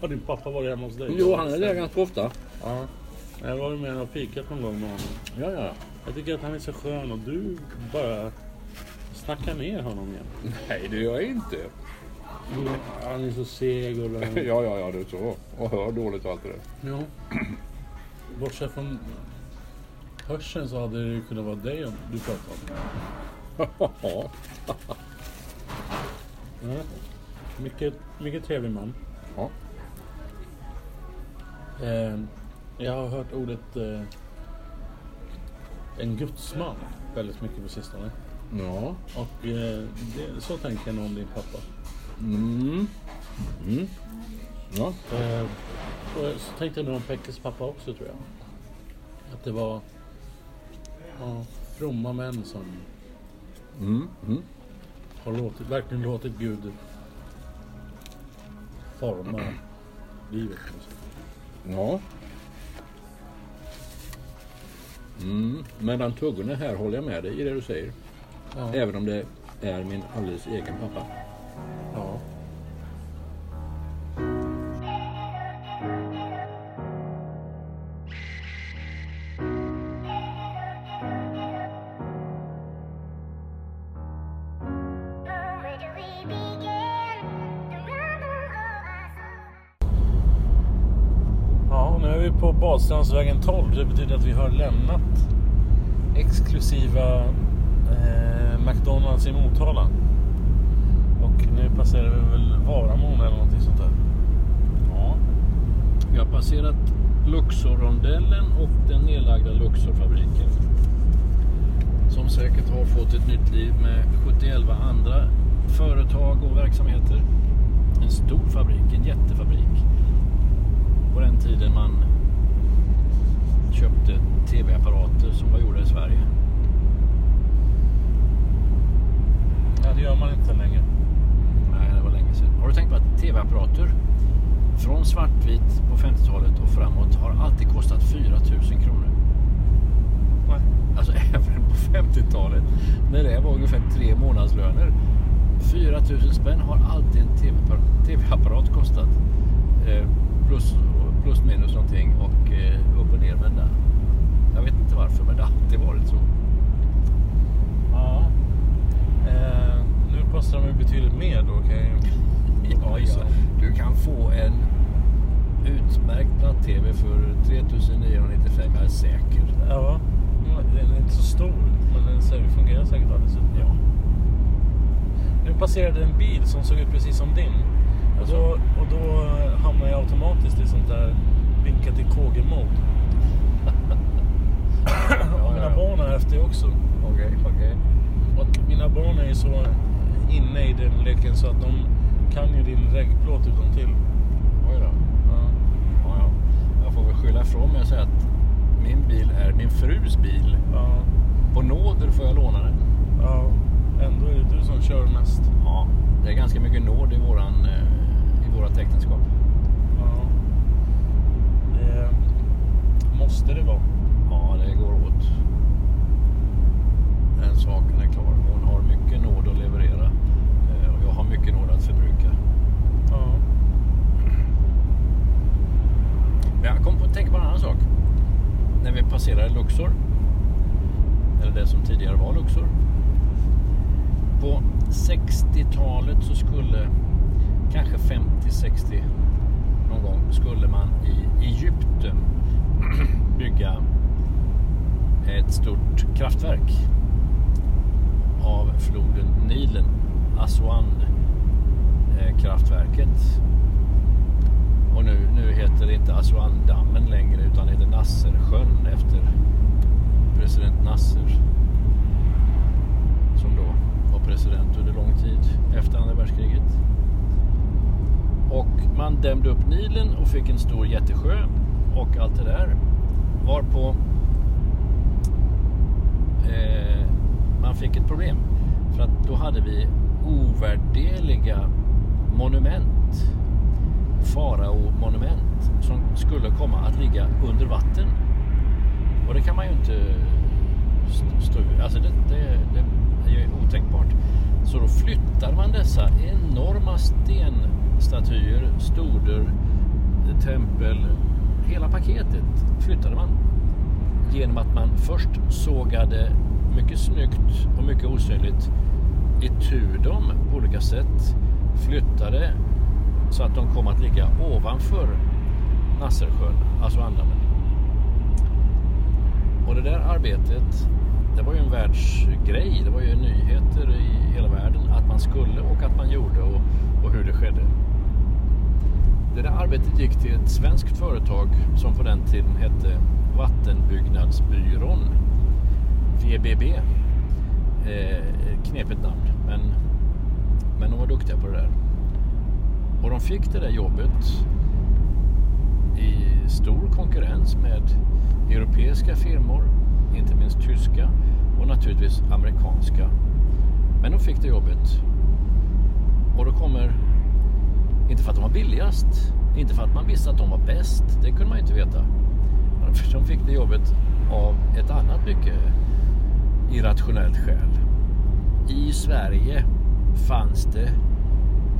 Har din pappa varit hemma hos dig? Jo, han är där ganska ofta. Ja. Jag var med och fikat någon gång med honom. Ja, ja. Jag tycker att han är så skön och du bara snackar ner honom igen. Nej, det gör jag inte. Han är så seg och... Ja, ja, ja, det är så. Och hör dåligt och allt det där. Ja. Bortsett från hörseln så hade det ju kunnat vara dig om du pratade om. Ja. Mycket, mycket trevlig man. Ja. Eh, jag har hört ordet eh, en gudsman väldigt mycket på sistone. Ja. Och eh, det, så tänker jag nog om din pappa. Mm. Mm. Ja. Eh, och så tänkte jag nog om Peckes pappa också tror jag. Att det var ja, fromma män som Mm. Mm. har låtit, verkligen låtit Gud forma livet. Ja. Mm. Mellan tuggorna här håller jag med dig i det du säger. Ja. Även om det är min alldeles egen pappa. ja. 12. Det betyder att vi har lämnat exklusiva eh, McDonalds i Motala. Och nu passerar vi väl Varamon eller någonting sånt där. Ja. Vi har passerat Luxorrondellen och den nedlagda Luxorfabriken. Som säkert har fått ett nytt liv med 71 andra företag och verksamheter. En stor fabrik, en jättefabrik. På den tiden man köpte tv-apparater som var gjorda i Sverige. Ja, det gör man inte längre. Nej, det var länge sedan. Har du tänkt på att tv-apparater från svartvit på 50-talet och framåt har alltid kostat 4 000 kronor? Nej. Alltså även på 50-talet när det var ungefär tre månadslöner. 4 000 spänn har alltid en TV-apparat kostat. Eh, plus, plus minus någonting och eh, upp och ner. Men där. jag vet inte varför men det har alltid varit så. Ja. Eh, nu kostar de ju betydligt mer då kan jag ju Ja, ja. Du kan få en utmärkt platt-tv för 3995, jag är säker. Ja, den är inte så stor. Men den fungerar säkert alldeles utmärkt. Ja. Nu passerade en bil som såg ut precis som din. Och då, och då eh, hamnar jag automatiskt i sånt där vinka till KG-mode. och mina barn är efter också. Okej, okej. Och mina barn är ju så inne i den leken så att de kan ju din reggplåt utan till. Oj då. Ja. Ja, ja. Jag får väl skylla ifrån mig och säga att min bil är min frus bil. Ja. På nåder får jag låna den. ja. Ändå är det du som kör mest. Ja, det är ganska mycket nåd i, våran, eh, i vårat äktenskap. Ja. Det måste det vara. Ja, det går åt. Den saken är klar. Hon har mycket nåd att leverera. eh, Och jag har mycket nåd att förbruka. Ja. Men jag kom på tänka på en annan sak. När vi passerade Luxor. Eller det som tidigare var Luxor. På 60-talet så skulle, kanske 50-60 någon gång, skulle man i Egypten bygga ett stort kraftverk av floden Nilen. Aswan eh, kraftverket. Och nu, nu heter det inte Aswan-dammen längre utan heter Nassersjön efter president Nasser. Som då var president under lång tid efter andra världskriget. Och man dämde upp Nilen och fick en stor jättesjö och allt det där. Varpå eh, man fick ett problem. För att då hade vi ovärdeliga monument farao-monument som skulle komma att ligga under vatten. Och det kan man ju inte stå ut Alltså det, det, det är ju otänkbart. Så då flyttar man dessa enorma statyer, stoder, tempel, hela paketet flyttade man. Genom att man först sågade mycket snyggt och mycket osynligt itu dem på olika sätt. Flyttade så att de kom att ligga ovanför Nassersjön, alltså Andammen. Och det där arbetet, det var ju en världsgrej. Det var ju nyheter i hela världen att man skulle och att man gjorde och, och hur det skedde. Det där arbetet gick till ett svenskt företag som på den tiden hette Vattenbyggnadsbyrån. VBB. Eh, knepigt namn, men, men de var duktiga på det där. Och de fick det där jobbet i stor konkurrens med europeiska firmor, inte minst tyska och naturligtvis amerikanska. Men de fick det jobbet. Och då kommer, inte för att de var billigast, inte för att man visste att de var bäst, det kunde man ju inte veta. De fick det jobbet av ett annat mycket irrationellt skäl. I Sverige fanns det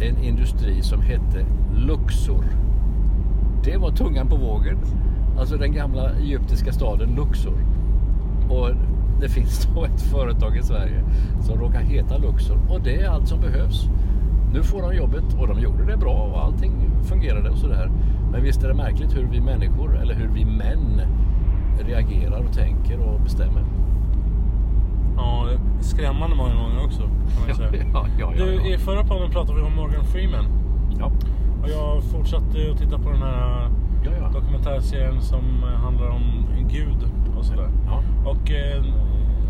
en industri som hette Luxor. Det var tungan på vågen. Alltså den gamla egyptiska staden Luxor. Och det finns då ett företag i Sverige som råkar heta Luxor. Och det är allt som behövs. Nu får de jobbet och de gjorde det bra och allting fungerade och sådär. Men visst är det märkligt hur vi människor, eller hur vi män reagerar och tänker och bestämmer. Ja, skrämmande många gånger också kan man ju säga. ja, ja, ja, Du, i förra podden pratade vi om Morgan Freeman. ja. Och jag fortsatte att titta på den här dokumentärserien som handlar om Gud och sådär. ja. Och eh,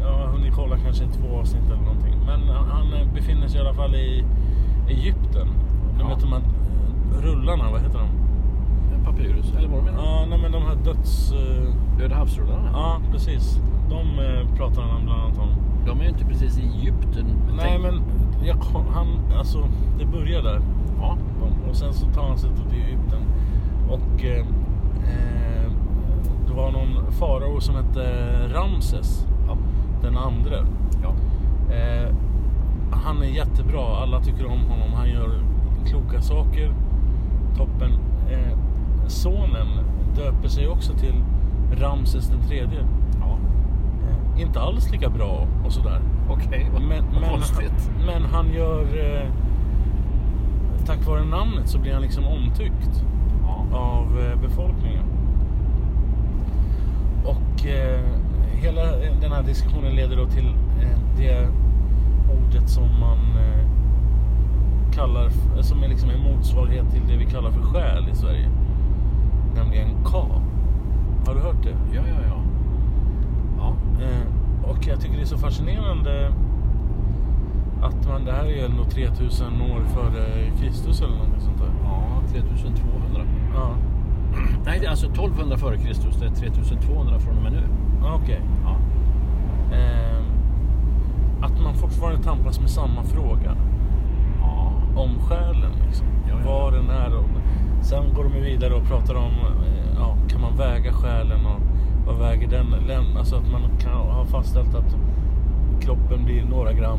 jag har hunnit kolla kanske två avsnitt eller någonting. Men han- befinner sig i alla fall i Egypten. Ja. vet de här rullarna, vad heter de? Papyrus, eller vad du menar? Ja, nej men de här döds... eh, Döda havsrullarna? Ja, precis. De eh, pratar han bland annat om. De är ju inte precis i Egypten. Nej tänk- men jag, han, alltså det börjar där. Ja, Och sen så tar han sig till Egypten. Och eh, eh, det var någon farao som hette Ramses, ja, den andre. ja. Eh, han är jättebra, alla tycker om honom. Han gör kloka saker. Toppen. Eh, sonen döper sig också till Ramses den tredje. ja. Eh, inte alls lika bra och sådär. Okej, vad, Men, vad men, konstigt. men han gör... Eh, tack vare namnet så blir han liksom omtyckt Ja. av eh, befolkningen. Och eh, hela den här diskussionen leder då till eh, det ordet som man eh, kallar, f- som är liksom en motsvarighet till det vi kallar för själ i Sverige. Nämligen ka. Har du hört det? ja, ja, ja. Ja, Eh, och jag tycker det är så fascinerande att man, det här är nog 3000 år före Kristus eller något sånt där. ja 3200. Ja, Nej, det är alltså 1200 före Kristus. Det är 3200 från och med nu. Okej. Ja, Eh, att man fortfarande tampas med samma fråga ja. om själen. Liksom. Ja, ja. Var den är. Och, sen går de vidare och pratar om, eh, ja, kan man väga själen och vad väger den? Alltså att man kan ha fastställt att kroppen blir några gram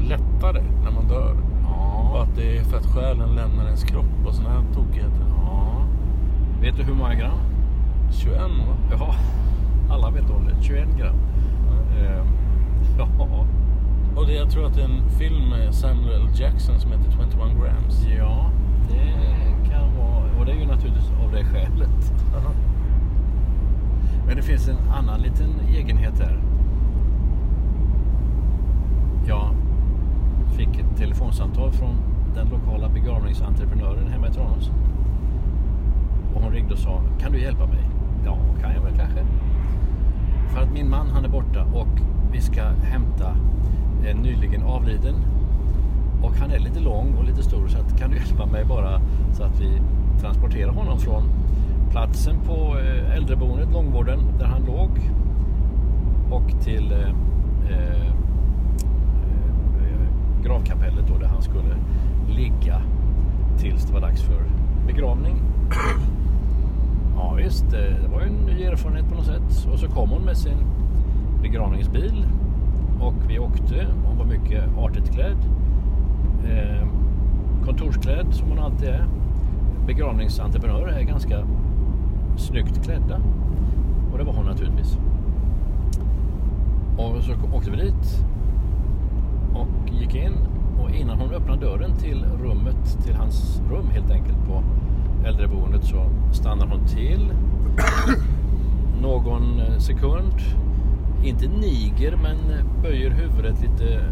lättare när man dör. Och ja. att det är för att själen lämnar ens kropp och såna här tokigheter. ja. Vet du hur många gram? 21 va? Ja, alla vet det. 21 gram. Eh, ja, Och det, jag tror att det är en film med Samuel L. Jackson som heter 21 grams. ja, det kan vara. Och det är ju naturligtvis av det skälet. Men det finns en annan liten egenhet här. Jag fick ett telefonsamtal från den lokala begravningsentreprenören hemma i Tranås. Och hon ringde och sa, kan du hjälpa mig? Ja, kan jag väl kanske. För att min man han är borta och vi ska hämta en nyligen avliden. Och han är lite lång och lite stor så att, kan du hjälpa mig bara så att vi transporterar honom från platsen på eh, äldreboendet, långvården, där han låg och till eh, eh, gravkapellet då, där han skulle ligga tills det var dags för begravning. Ja visst, det var ju en ny erfarenhet på något sätt. Och så kom hon med sin begravningsbil och vi åkte. Hon var mycket artigt klädd. Eh, kontorsklädd som hon alltid är. Begravningsentreprenörer är ganska snyggt klädda. Och det var hon naturligtvis. Och så åkte vi dit och gick in och innan hon öppnade dörren till rummet, till hans rum helt enkelt på äldreboendet så stannar hon till någon sekund. Inte niger men böjer huvudet lite,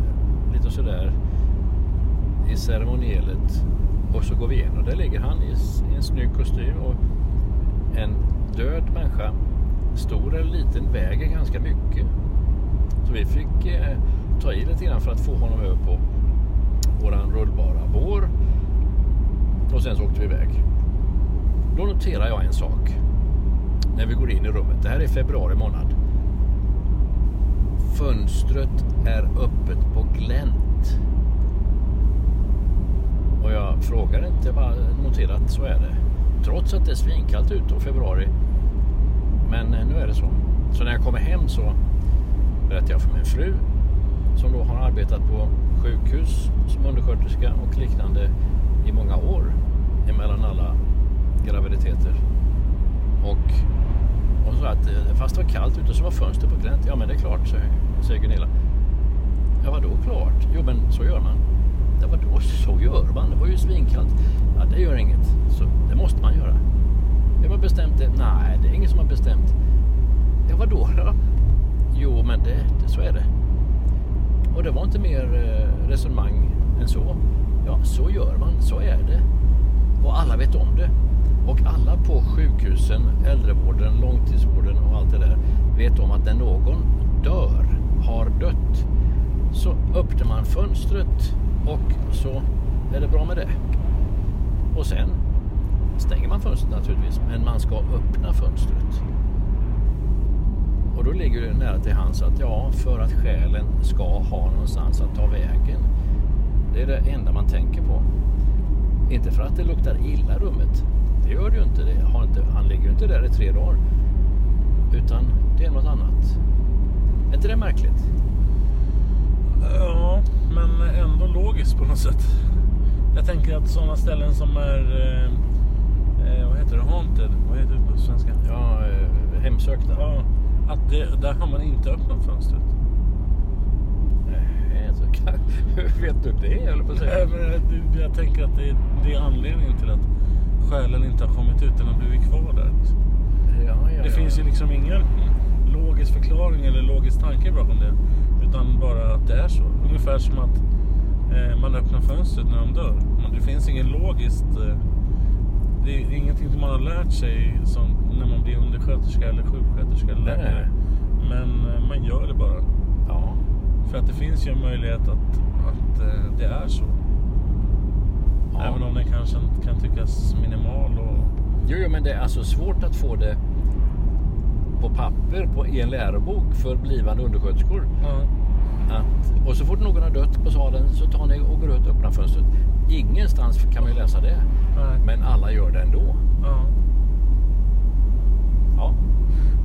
lite sådär i ceremonielet. Och så går vi in och där ligger han i, i en snygg kostym och en död människa, stor eller liten, väger ganska mycket. Så vi fick eh, ta i lite grann för att få honom över på våran rullbara bår. Och sen så åkte vi iväg. Då noterar jag en sak. När vi går in i rummet. Det här är februari månad. Fönstret är öppet på glänt. Och jag frågar inte, jag bara noterar att så är det. Trots att det är svinkallt ute och februari. Men eh, nu är det så. Så när jag kommer hem så berättar jag för min fru som då har arbetat på sjukhus som undersköterska och liknande i många år emellan alla graviditeter. Och hon sa att eh, fast det var kallt ute så var fönstret på glänt. Ja men det är klart, säger, säger Gunilla. Ja vadå klart? Jo men så gör man. Ja vadå så gör man? Det var ju svinkallt. Ja det gör inget. Så det måste man göra. Vem har bestämt det? Nej, det är ingen som har bestämt. Ja vadå då? Jo men det, det, så är det. Och det var inte mer eh, resonemang än så. Ja, så gör man, så är det. Och alla vet om det. Och alla på sjukhusen, äldrevården, långtidsvården och allt det där vet om att när någon dör, har dött, så öppnar man fönstret och så är det bra med det. Och sen stänger man fönstret naturligtvis, men man ska öppna fönstret. Och då ligger det nära till hands att ja, för att själen ska ha någonstans att ta vägen. Det är det enda man tänker på. Inte för att det luktar illa i rummet. Det gör det ju inte. Det har inte han ligger ju inte där i tre dagar. Utan det är något annat. Är inte det märkligt? Ja, men ändå logiskt på något sätt. Jag tänker att sådana ställen som är... Eh, eh, vad heter det? Haunted? Vad heter det på svenska? Ja, eh, hemsökta. Ja, att det, där har man inte öppnat fönstret. Nej, så kan- Hur vet du det? Jag på att säga. Nej, men jag, jag tänker att det är, det är anledningen till att själen inte har kommit ut. Den har blivit kvar där. Liksom. Ja, ja, Det ja, finns ju liksom ingen logisk förklaring eller logisk tanke bakom det. Utan bara att det är så. Ungefär som att eh, man öppnar fönstret när de dör. Men det finns ingen logiskt... Eh, det är ingenting som man har lärt sig som när man blir undersköterska eller sjuksköterska eller läkare. Men eh, man gör det bara. Ja. För att det finns ju en möjlighet att, att eh, det är så. Ja. Även om den kanske kan tyckas minimal och... Jo, jo, men det är alltså svårt att få det på papper på, i en lärobok för blivande undersköterskor. Ja. Att, och så fort någon har dött på salen så tar ni och går ut och öppnar fönstret. Ingenstans kan man ju läsa det. Nej. Men alla gör det ändå. Ja. Ja.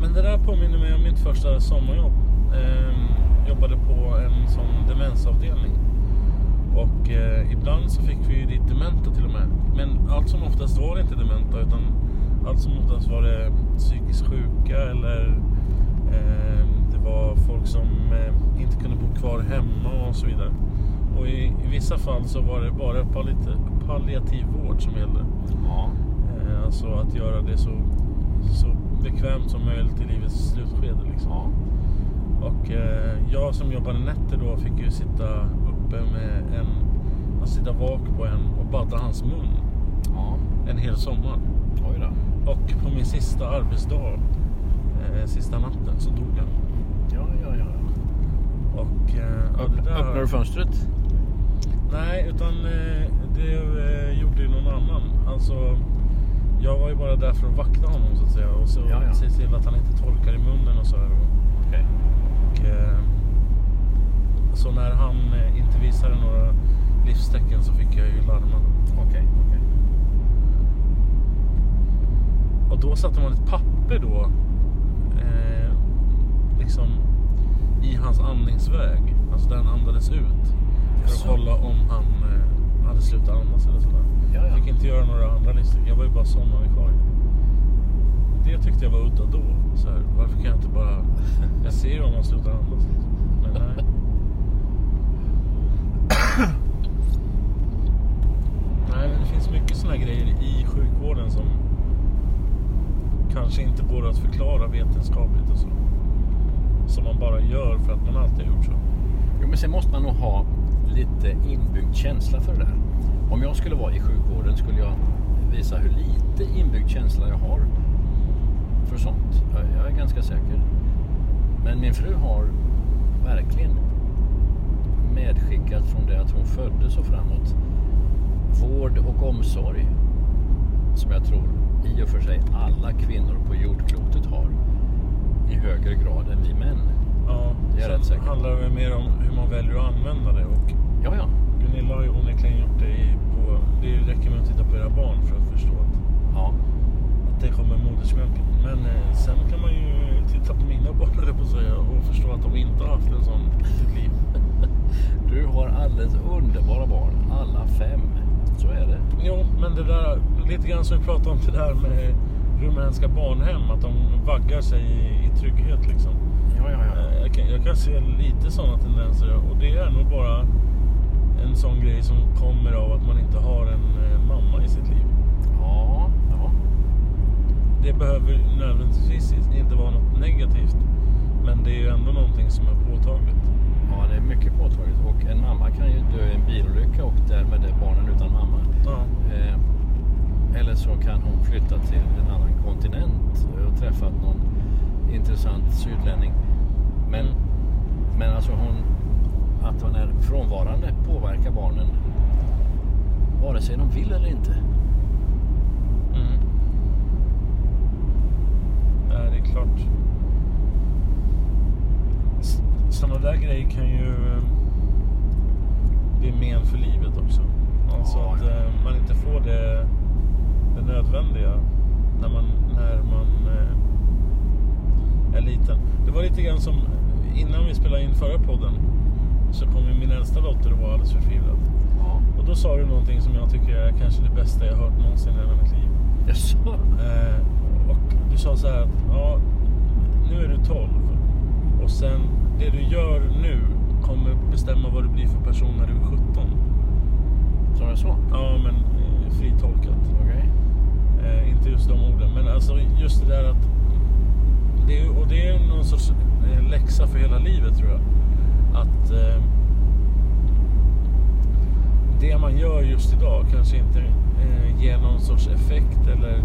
Men det där påminner mig om mitt första sommarjobb. Ehm, jobbade på en sån demensavdelning. Och eh, ibland så fick vi ju dit dementa till och med. Men allt som oftast var det inte dementa utan allt som oftast var det psykiskt sjuka eller eh, det var folk som eh, inte kunde bo kvar hemma och så vidare. Och i, i vissa fall så var det bara palliativ, palliativ vård som gällde. ja. Eh, Alltså att göra det så, så bekvämt som möjligt i livets slutskede. Liksom. ja. Och eh, jag som jobbade nätter då fick ju sitta uppe med en, alltså sitta vak på en och badda hans mun ja. en hel sommar. Och på min sista arbetsdag, eh, sista natten, så dog han. Ja, ja, ja. Och eh, det där... Öppnar du fönstret? Nej, utan eh, det eh, gjorde ju någon annan. Alltså, jag var ju bara där för att vakta honom så att säga. Och så Ja, ja. se till att han inte torkar i munnen och så här. Okej. Och, eh, så när han eh, inte visade några livstecken så fick jag ju larma. Okej. okej. Och då satte man ett papper då eh, liksom i hans andningsväg. Alltså där han andades ut. För att kolla om han eh, hade slutat andas eller sådär. Ja, ja. Fick inte göra några andra listor. Jag var ju bara sommarvikarie. Det tyckte jag var udda då. Så här, varför kan jag inte bara... Jag ser ju om han slutar andas. Liksom. Men nej. nej, men det finns mycket sådana grejer i sjukvården som kanske inte går att förklara vetenskapligt och så. Som man bara gör för att man alltid har gjort så. Jo, men sen måste man nog ha lite inbyggd känsla för det där. Om jag skulle vara i sjukvården skulle jag visa hur lite inbyggd känsla jag har för sånt. Jag, är ganska säker. Men min fru har verkligen medskickat från det att hon föddes och framåt vård och omsorg som jag tror i och för sig alla kvinnor på jordklotet har i högre grad än vi män. Ja, Det är rätt säker på. handlar det mer om hur man väljer att använda det. Och Ja, ja. Gunilla har ju onekligen gjort det i, på... Det räcker med att titta på era barn för att förstå att, ja. att det kommer modersmjölken. Men eh, sen kan man ju titta på mina barn på säga och förstå att de inte har haft en sån i sitt liv. Du har alldeles underbara barn, alla fem. Så är det. Jo, men det där, lite grann som vi pratade om det där med rumänska barnhem, att de vaggar sig i, i trygghet liksom. Ja, ja, ja. Eh, Jag kan, jag kan se lite sådana tendenser och det är nog bara en sån grej som kommer av att man inte har en eh, mamma i sitt liv. Ja, ja. Det behöver nödvändigtvis inte vara något negativt. Men det är ju ändå någonting som är påtagligt. Ja, det är mycket påtagligt. Och en mamma kan ju dö i en bilolycka och därmed är barnen utan mamma. Ja. Eh, eller så kan hon flytta till en annan kontinent och träffat någon intressant sydlänning. Men, men alltså hon, att hon är frånvarande påverkar barnen vare sig de vill eller inte. Mm. Ja, det är klart. Sådana där grejer kan ju eh, bli men för livet också. Alltså Ja, att ja. eh, man inte får det, det nödvändiga när man, när man eh, är liten. Det var lite grann som innan vi spelade in förra podden så kom min äldsta dotter och var alldeles förtvivlad. Ja. Och då sa du någonting som jag tycker är kanske det bästa jag hört någonsin i hela mitt liv. Jaså? Eh, och du sa så här att ja, nu är du 12 och sen det du gör nu kommer bestämma vad du blir för person när du är 17. Sa jag så? Ja, men eh, fritolkat. Eh, inte just de orden, men alltså just det där att det är, och det är någon sorts eh, läxa för hela livet tror jag. Att eh, det man gör just idag kanske inte eh, ger någon sorts effekt eller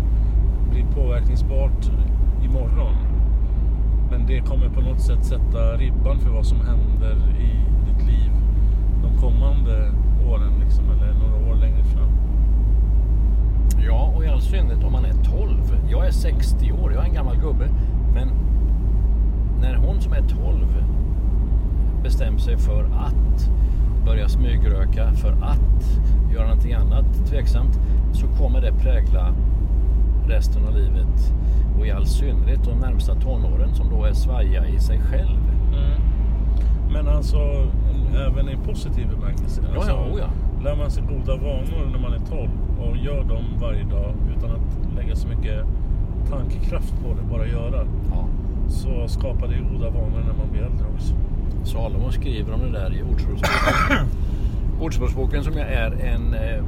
blir påverkningsbart imorgon. Men det kommer på något sätt sätta ribban för vad som händer i ditt liv de kommande åren liksom, eller några. Ja, och i all synnerhet om man är 12. Jag är 60 år, jag är en gammal gubbe. Men när hon som är 12 bestämmer sig för att börja smygröka, för att göra någonting annat tveksamt, så kommer det prägla resten av livet. Och i all synnerhet de närmsta tonåren som då är svaja i sig själv. Mm. Men alltså även i positiv bemärkelse. Ja, Alltså, ja, oh ja. Lär man sig goda vanor när man är 12 och gör dem varje dag utan att lägga så mycket tankekraft på det, bara göra. Ja. Så skapar det goda vanor när man blir äldre också. Salomo skriver om det där i Ordspråksboken. Ordspråksboken som jag är en eh,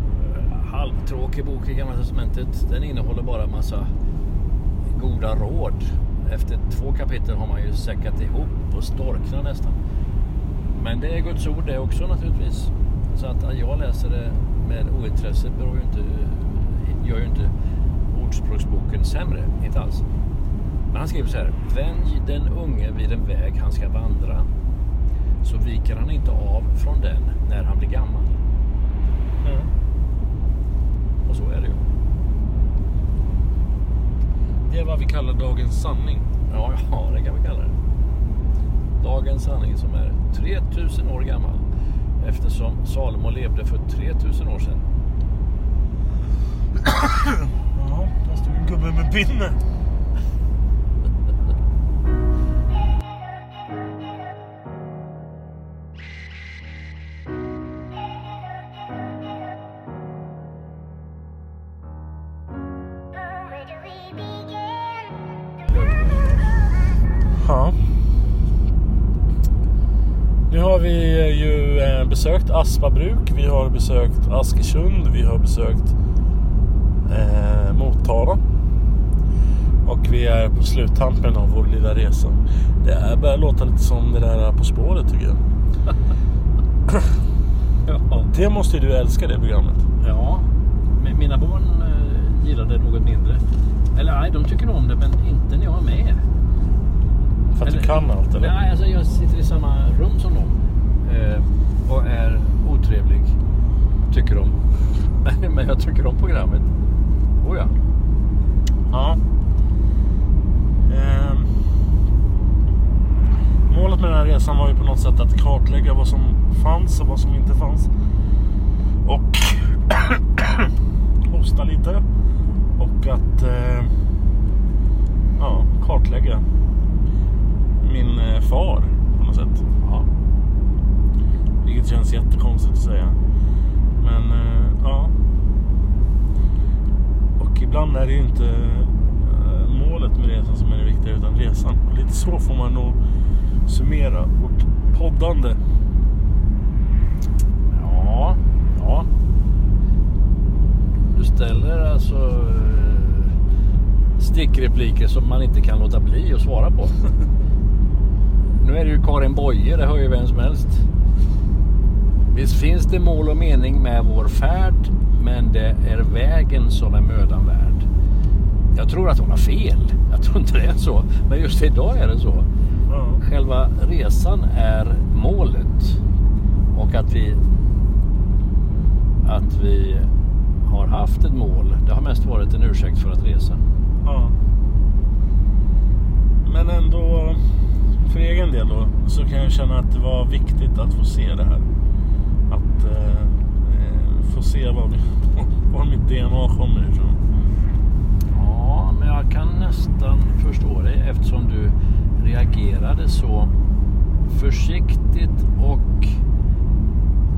halvtråkig bok i Gamla Testamentet. Den innehåller bara massa goda råd. Efter två kapitel har man ju säckat ihop och storknar nästan. Men det är Guds ord det också naturligtvis. Så att jag läser det med ointresse beror ju inte, gör ju inte Ordspråksboken sämre. Inte alls. Men han skriver så här. Vänj den unge vid en väg han ska vandra. Så viker han inte av från den när han blir gammal. Mm. Och så är det ju. Det är vad vi kallar dagens sanning. Ja, ja, det kan vi kalla det. Dagens sanning som är 3000 år gammal. Eftersom Salomo levde för 3000 år sedan. Ja, stod en gubbe med pinne. Besökt Aspabruk, vi har besökt Askersund, vi har besökt eh, Motala. Och vi är på sluttampen av vår lilla resa. Det är börjar låta lite som det där På spåret tycker jag. Ja. Det måste ju du älska det programmet. ja. Mina barn eh, gillar det något mindre. Eller nej, de tycker om det men inte när jag är med. För att du Eller- kan allt eller? Nej, alltså jag sitter i samma rum som dem. Eh, och är otrevlig. Tycker de. Men- Men jag tycker om programmet. Oh ja. Ja. Ehm. Målet med den här resan var ju på något sätt att kartlägga vad som fanns och vad som inte fanns. Och hosta lite. Och att eh, ja, kartlägga min eh, far på något sätt. ja. Vilket känns jättekonstigt att säga. Men eh, ja. Och ibland är det ju inte eh, målet med resan som är det viktiga utan resan. Och lite så får man nog summera vårt poddande. Ja. Ja. Du ställer alltså eh, stickrepliker som man inte kan låta bli att svara på. nu är det ju Karin Boye, det hör ju vem som helst. Visst finns det mål och mening med vår färd, men det är vägen som är mödan värd. Jag tror att hon har fel. Jag tror inte det är så. Men just idag är det så. Ja. Själva resan är målet. Och att vi att vi har haft ett mål. Det har mest varit en ursäkt för att resa. ja. Men ändå för egen del då så kan jag känna att det var viktigt att få se det här. Att eh, eh, få se var, var mitt DNA kommer ifrån. Ja, men jag kan nästan förstå dig eftersom du reagerade så försiktigt och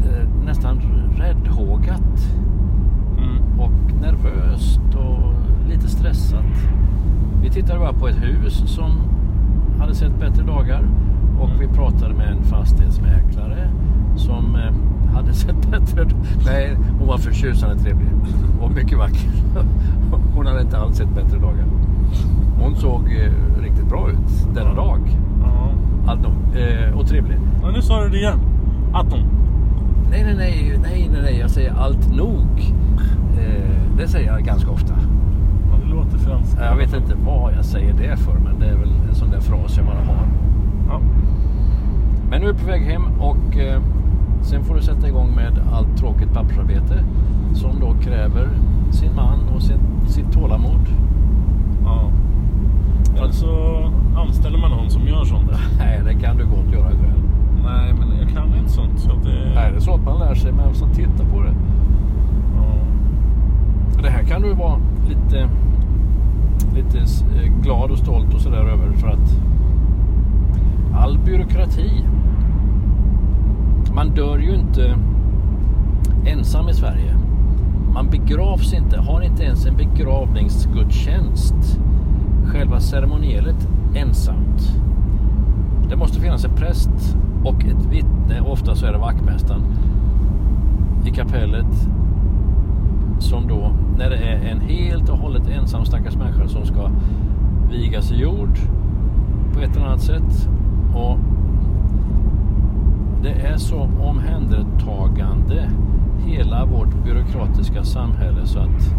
eh, nästan räddhågat Mm. och nervöst och lite stressat. Vi tittade bara på ett hus som hade sett bättre dagar och vi pratade med en fastighetsmäklare som eh, hade sett bättre Nej, hon var förtjusande trevlig och mycket vacker. Hon hade inte alls sett bättre dagar. Hon såg eh, riktigt bra ut denna dag. Ja. Alltså, eh, och trevlig. Ja, nu sa du det igen. Atom. Nej, nej, nej, nej, nej, nej, jag säger allt nog. Eh, det säger jag ganska ofta. Ja, det låter franskt. Jag vet inte vad jag säger det för, men det är väl en sån där fras jag bara har. Ja. Men nu är vi på väg hem och eh, sen får du sätta igång med allt tråkigt pappersarbete som då kräver sin man och sin, sitt tålamod. ja. Eller så anställer man någon som gör sånt. Nej, det kan du gott göra själv. Nej, men jag kan inte sånt. Så det... Nej, det är så att man lär sig med som tittar på det. Ja. Det här kan du vara lite, lite eh, glad och stolt och sådär över för att all byråkrati. Man dör ju inte ensam i Sverige. Man begravs inte, har inte ens en begravningsgudstjänst. Själva ceremonielet ensamt. Det måste finnas en präst och ett vittne, ofta så är det vaktmästaren, i kapellet som då, när det är en helt och hållet ensam stackars människa som ska vigas i jord på ett eller annat sätt. Och det är så omhändertagande hela vårt byråkratiska samhälle så att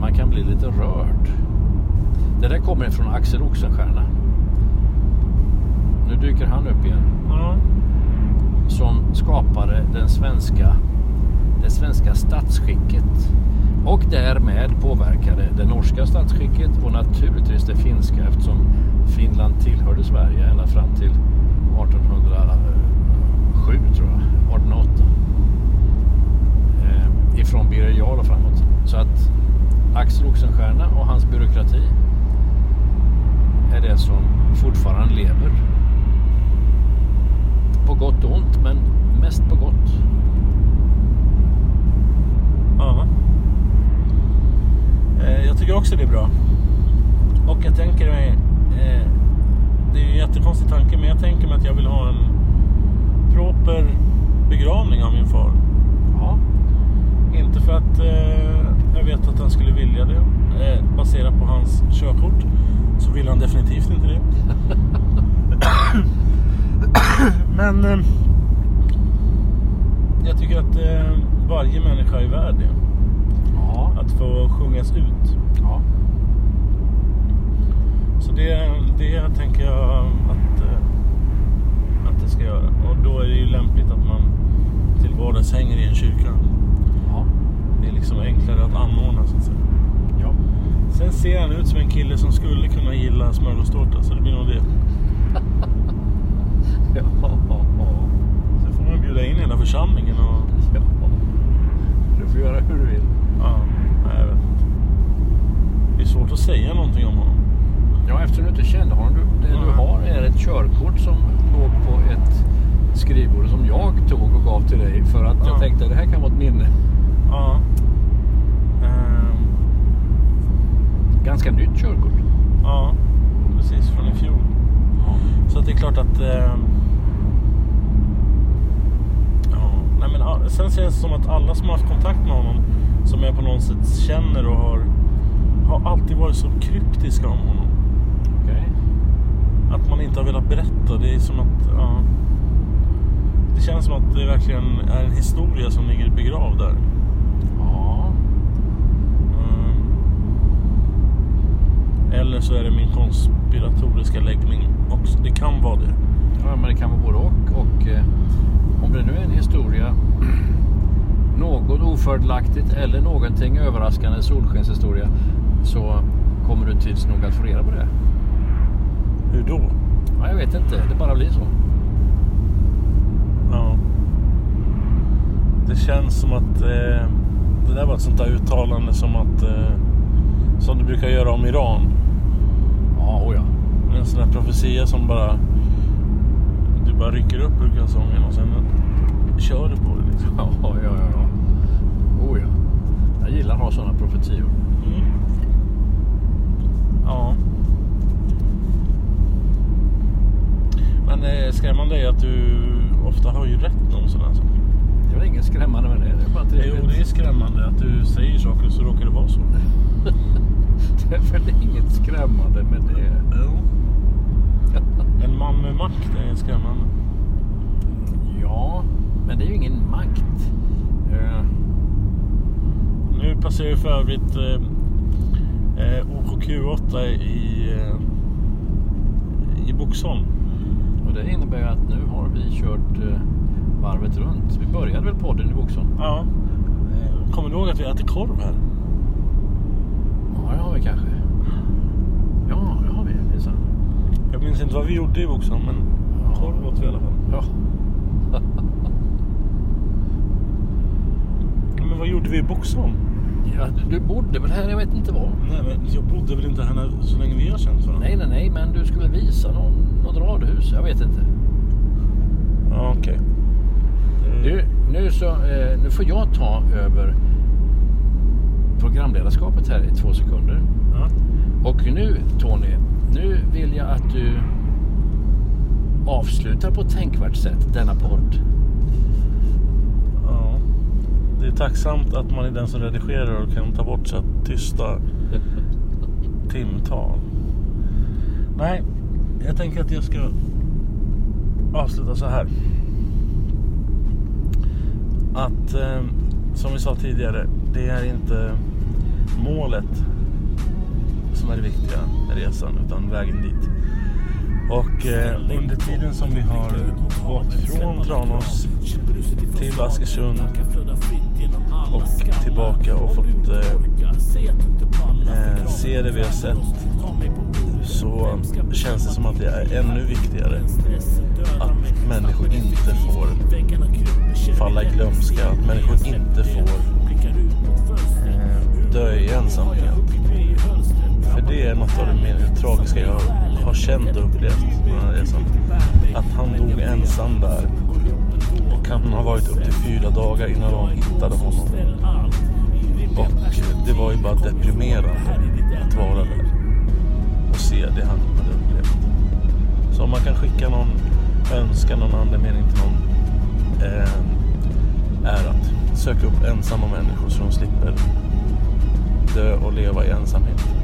man kan bli lite rörd. Det där kommer från Axel Oxenstierna. Nu dyker han upp igen Ja. som skapade den svenska, det svenska statsskicket och därmed påverkade det norska statsskicket och naturligtvis det finska eftersom Finland tillhörde Sverige ända fram till 1807 tror jag, 1808. Eh, ifrån Birger Jarl och framåt. Så att Axel Oxenstierna och hans byråkrati är det som fortfarande lever. På gott och ont, men mest på gott. Ja. Eh, Jag tycker också det är bra. Och jag tänker mig... Eh, det är ju en jättekonstig tanke, men jag tänker mig att jag vill ha en proper begravning av min far. Ja, Inte för att eh, jag vet att han skulle vilja det. Eh, baserat på hans körkort så vill han definitivt inte det. Men eh, jag tycker att eh, varje människa är värd det. ja, Att få sjungas ut. ja. Så det, det tänker jag att, det ska göra. Och då är det ju lämpligt att man till vardags hänger i en kyrka. ja. Det är liksom enklare att anordna så att säga. ja. Sen ser han ut som en kille som skulle kunna gilla smörgåstårta så det blir nog det. ja. Sen får man bjuda in hela församlingen och... ja. Du får göra hur du vill. Ja, nej, jag vet inte. Det är svårt att säga någonting om honom. Ja, eftersom du inte kände honom. Du, det du Mm. har är ett körkort som låg på ett skrivbord som jag tog och gav till dig för att jag Ja. tänkte det här kan vara ett minne. Ja. Ehm, Ganska nytt körkort. ja, precis från i fjol. Så att det är klart att... ehm, ja, nej men, ja, sen känns det som att alla som har haft kontakt med honom, som jag på något sätt känner och har, har alltid varit så kryptiska om honom. Att man inte har velat berätta. Det är som att... Ja, det känns som att det verkligen är en historia som ligger begravd där. Ja. Mm. Eller så är det min konspiratoriska läggning också. Det kan vara det. ja, men det kan vara både och. Och eh, om det nu är en historia något ofördelaktigt eller någonting överraskande solskenshistoria så kommer du tids nog att få reda på det. Hur då? Ja, jag vet inte, det bara blir så. Ja. Det känns som att eh, det där var ett sånt där uttalande som att eh, som du brukar göra om Iran. Ja, oh ja. En sån där profetia som bara du bara rycker upp ur kalsongen och sen kör du på det liksom. Ja, ja, ja. ja. Oh ja. Jag gillar att ha sådana profetior. Ja. Men eh, skrämmande är att du ofta har ju rätt om sådana saker. Det är väl inget skrämmande med det. Det är bara trevligt. Jo, det är skrämmande att du säger saker så råkar det vara så. Det är väl inget skrämmande med det. En man med makt är skrämmande. Ja, men det är ju ingen makt. Eh, Nu passerar ju för övrigt eh, eh, OKQ8 i, eh, i Boxholm. Och det innebär ju att nu har vi kört eh, varvet runt. Vi började väl podden i Boxholm? Ja. Kommer du ihåg att vi äter korv här? Ja, det har vi kanske. Ja, det har vi minsann. Jag minns inte vad vi gjorde i Boxholm, men Ja. korv åt vi i alla fall. Ja. Men vad gjorde vi i Boxholm? ja, du- bodde väl här, jag vet inte vad. Nej, men jag bodde väl inte här när, så länge vi har känt varandra? Nej, nej, nej, men du skulle visa någon, något radhus. Jag vet inte. Ja, okej. Eh, Du, nu, så, eh, nu får jag ta över programledarskapet här i två sekunder. Ja. Och nu Tony, nu vill jag att du avslutar på ett tänkvärt sätt denna podd. ja. Det är tacksamt att man är den som redigerar och kan ta bort så tysta timtal. Nej, jag tänker att jag ska avsluta så här. Att, eh, som vi sa tidigare, det är inte målet som är det viktiga med resan, utan vägen dit. Och eh, under tiden som vi har gått från Tranås till Askersund och tillbaka och fått eh, eh se det vi har sett så känns det som att det är ännu viktigare att människor inte får falla i glömska, att människor inte får eh, dö i ensamhet. För det är något av det mer tragiska jag har har känt och upplevt. den här resan. att han dog ensam där. Och kan ha varit upp till fyra dagar innan de hittade honom. Och eh, det var ju bara deprimerande att vara där. Och se det han hade upplevt. Så om man kan skicka någon önskan, någon andemening till någon. Eh, är att söka upp ensamma människor så de slipper dö och leva i ensamhet.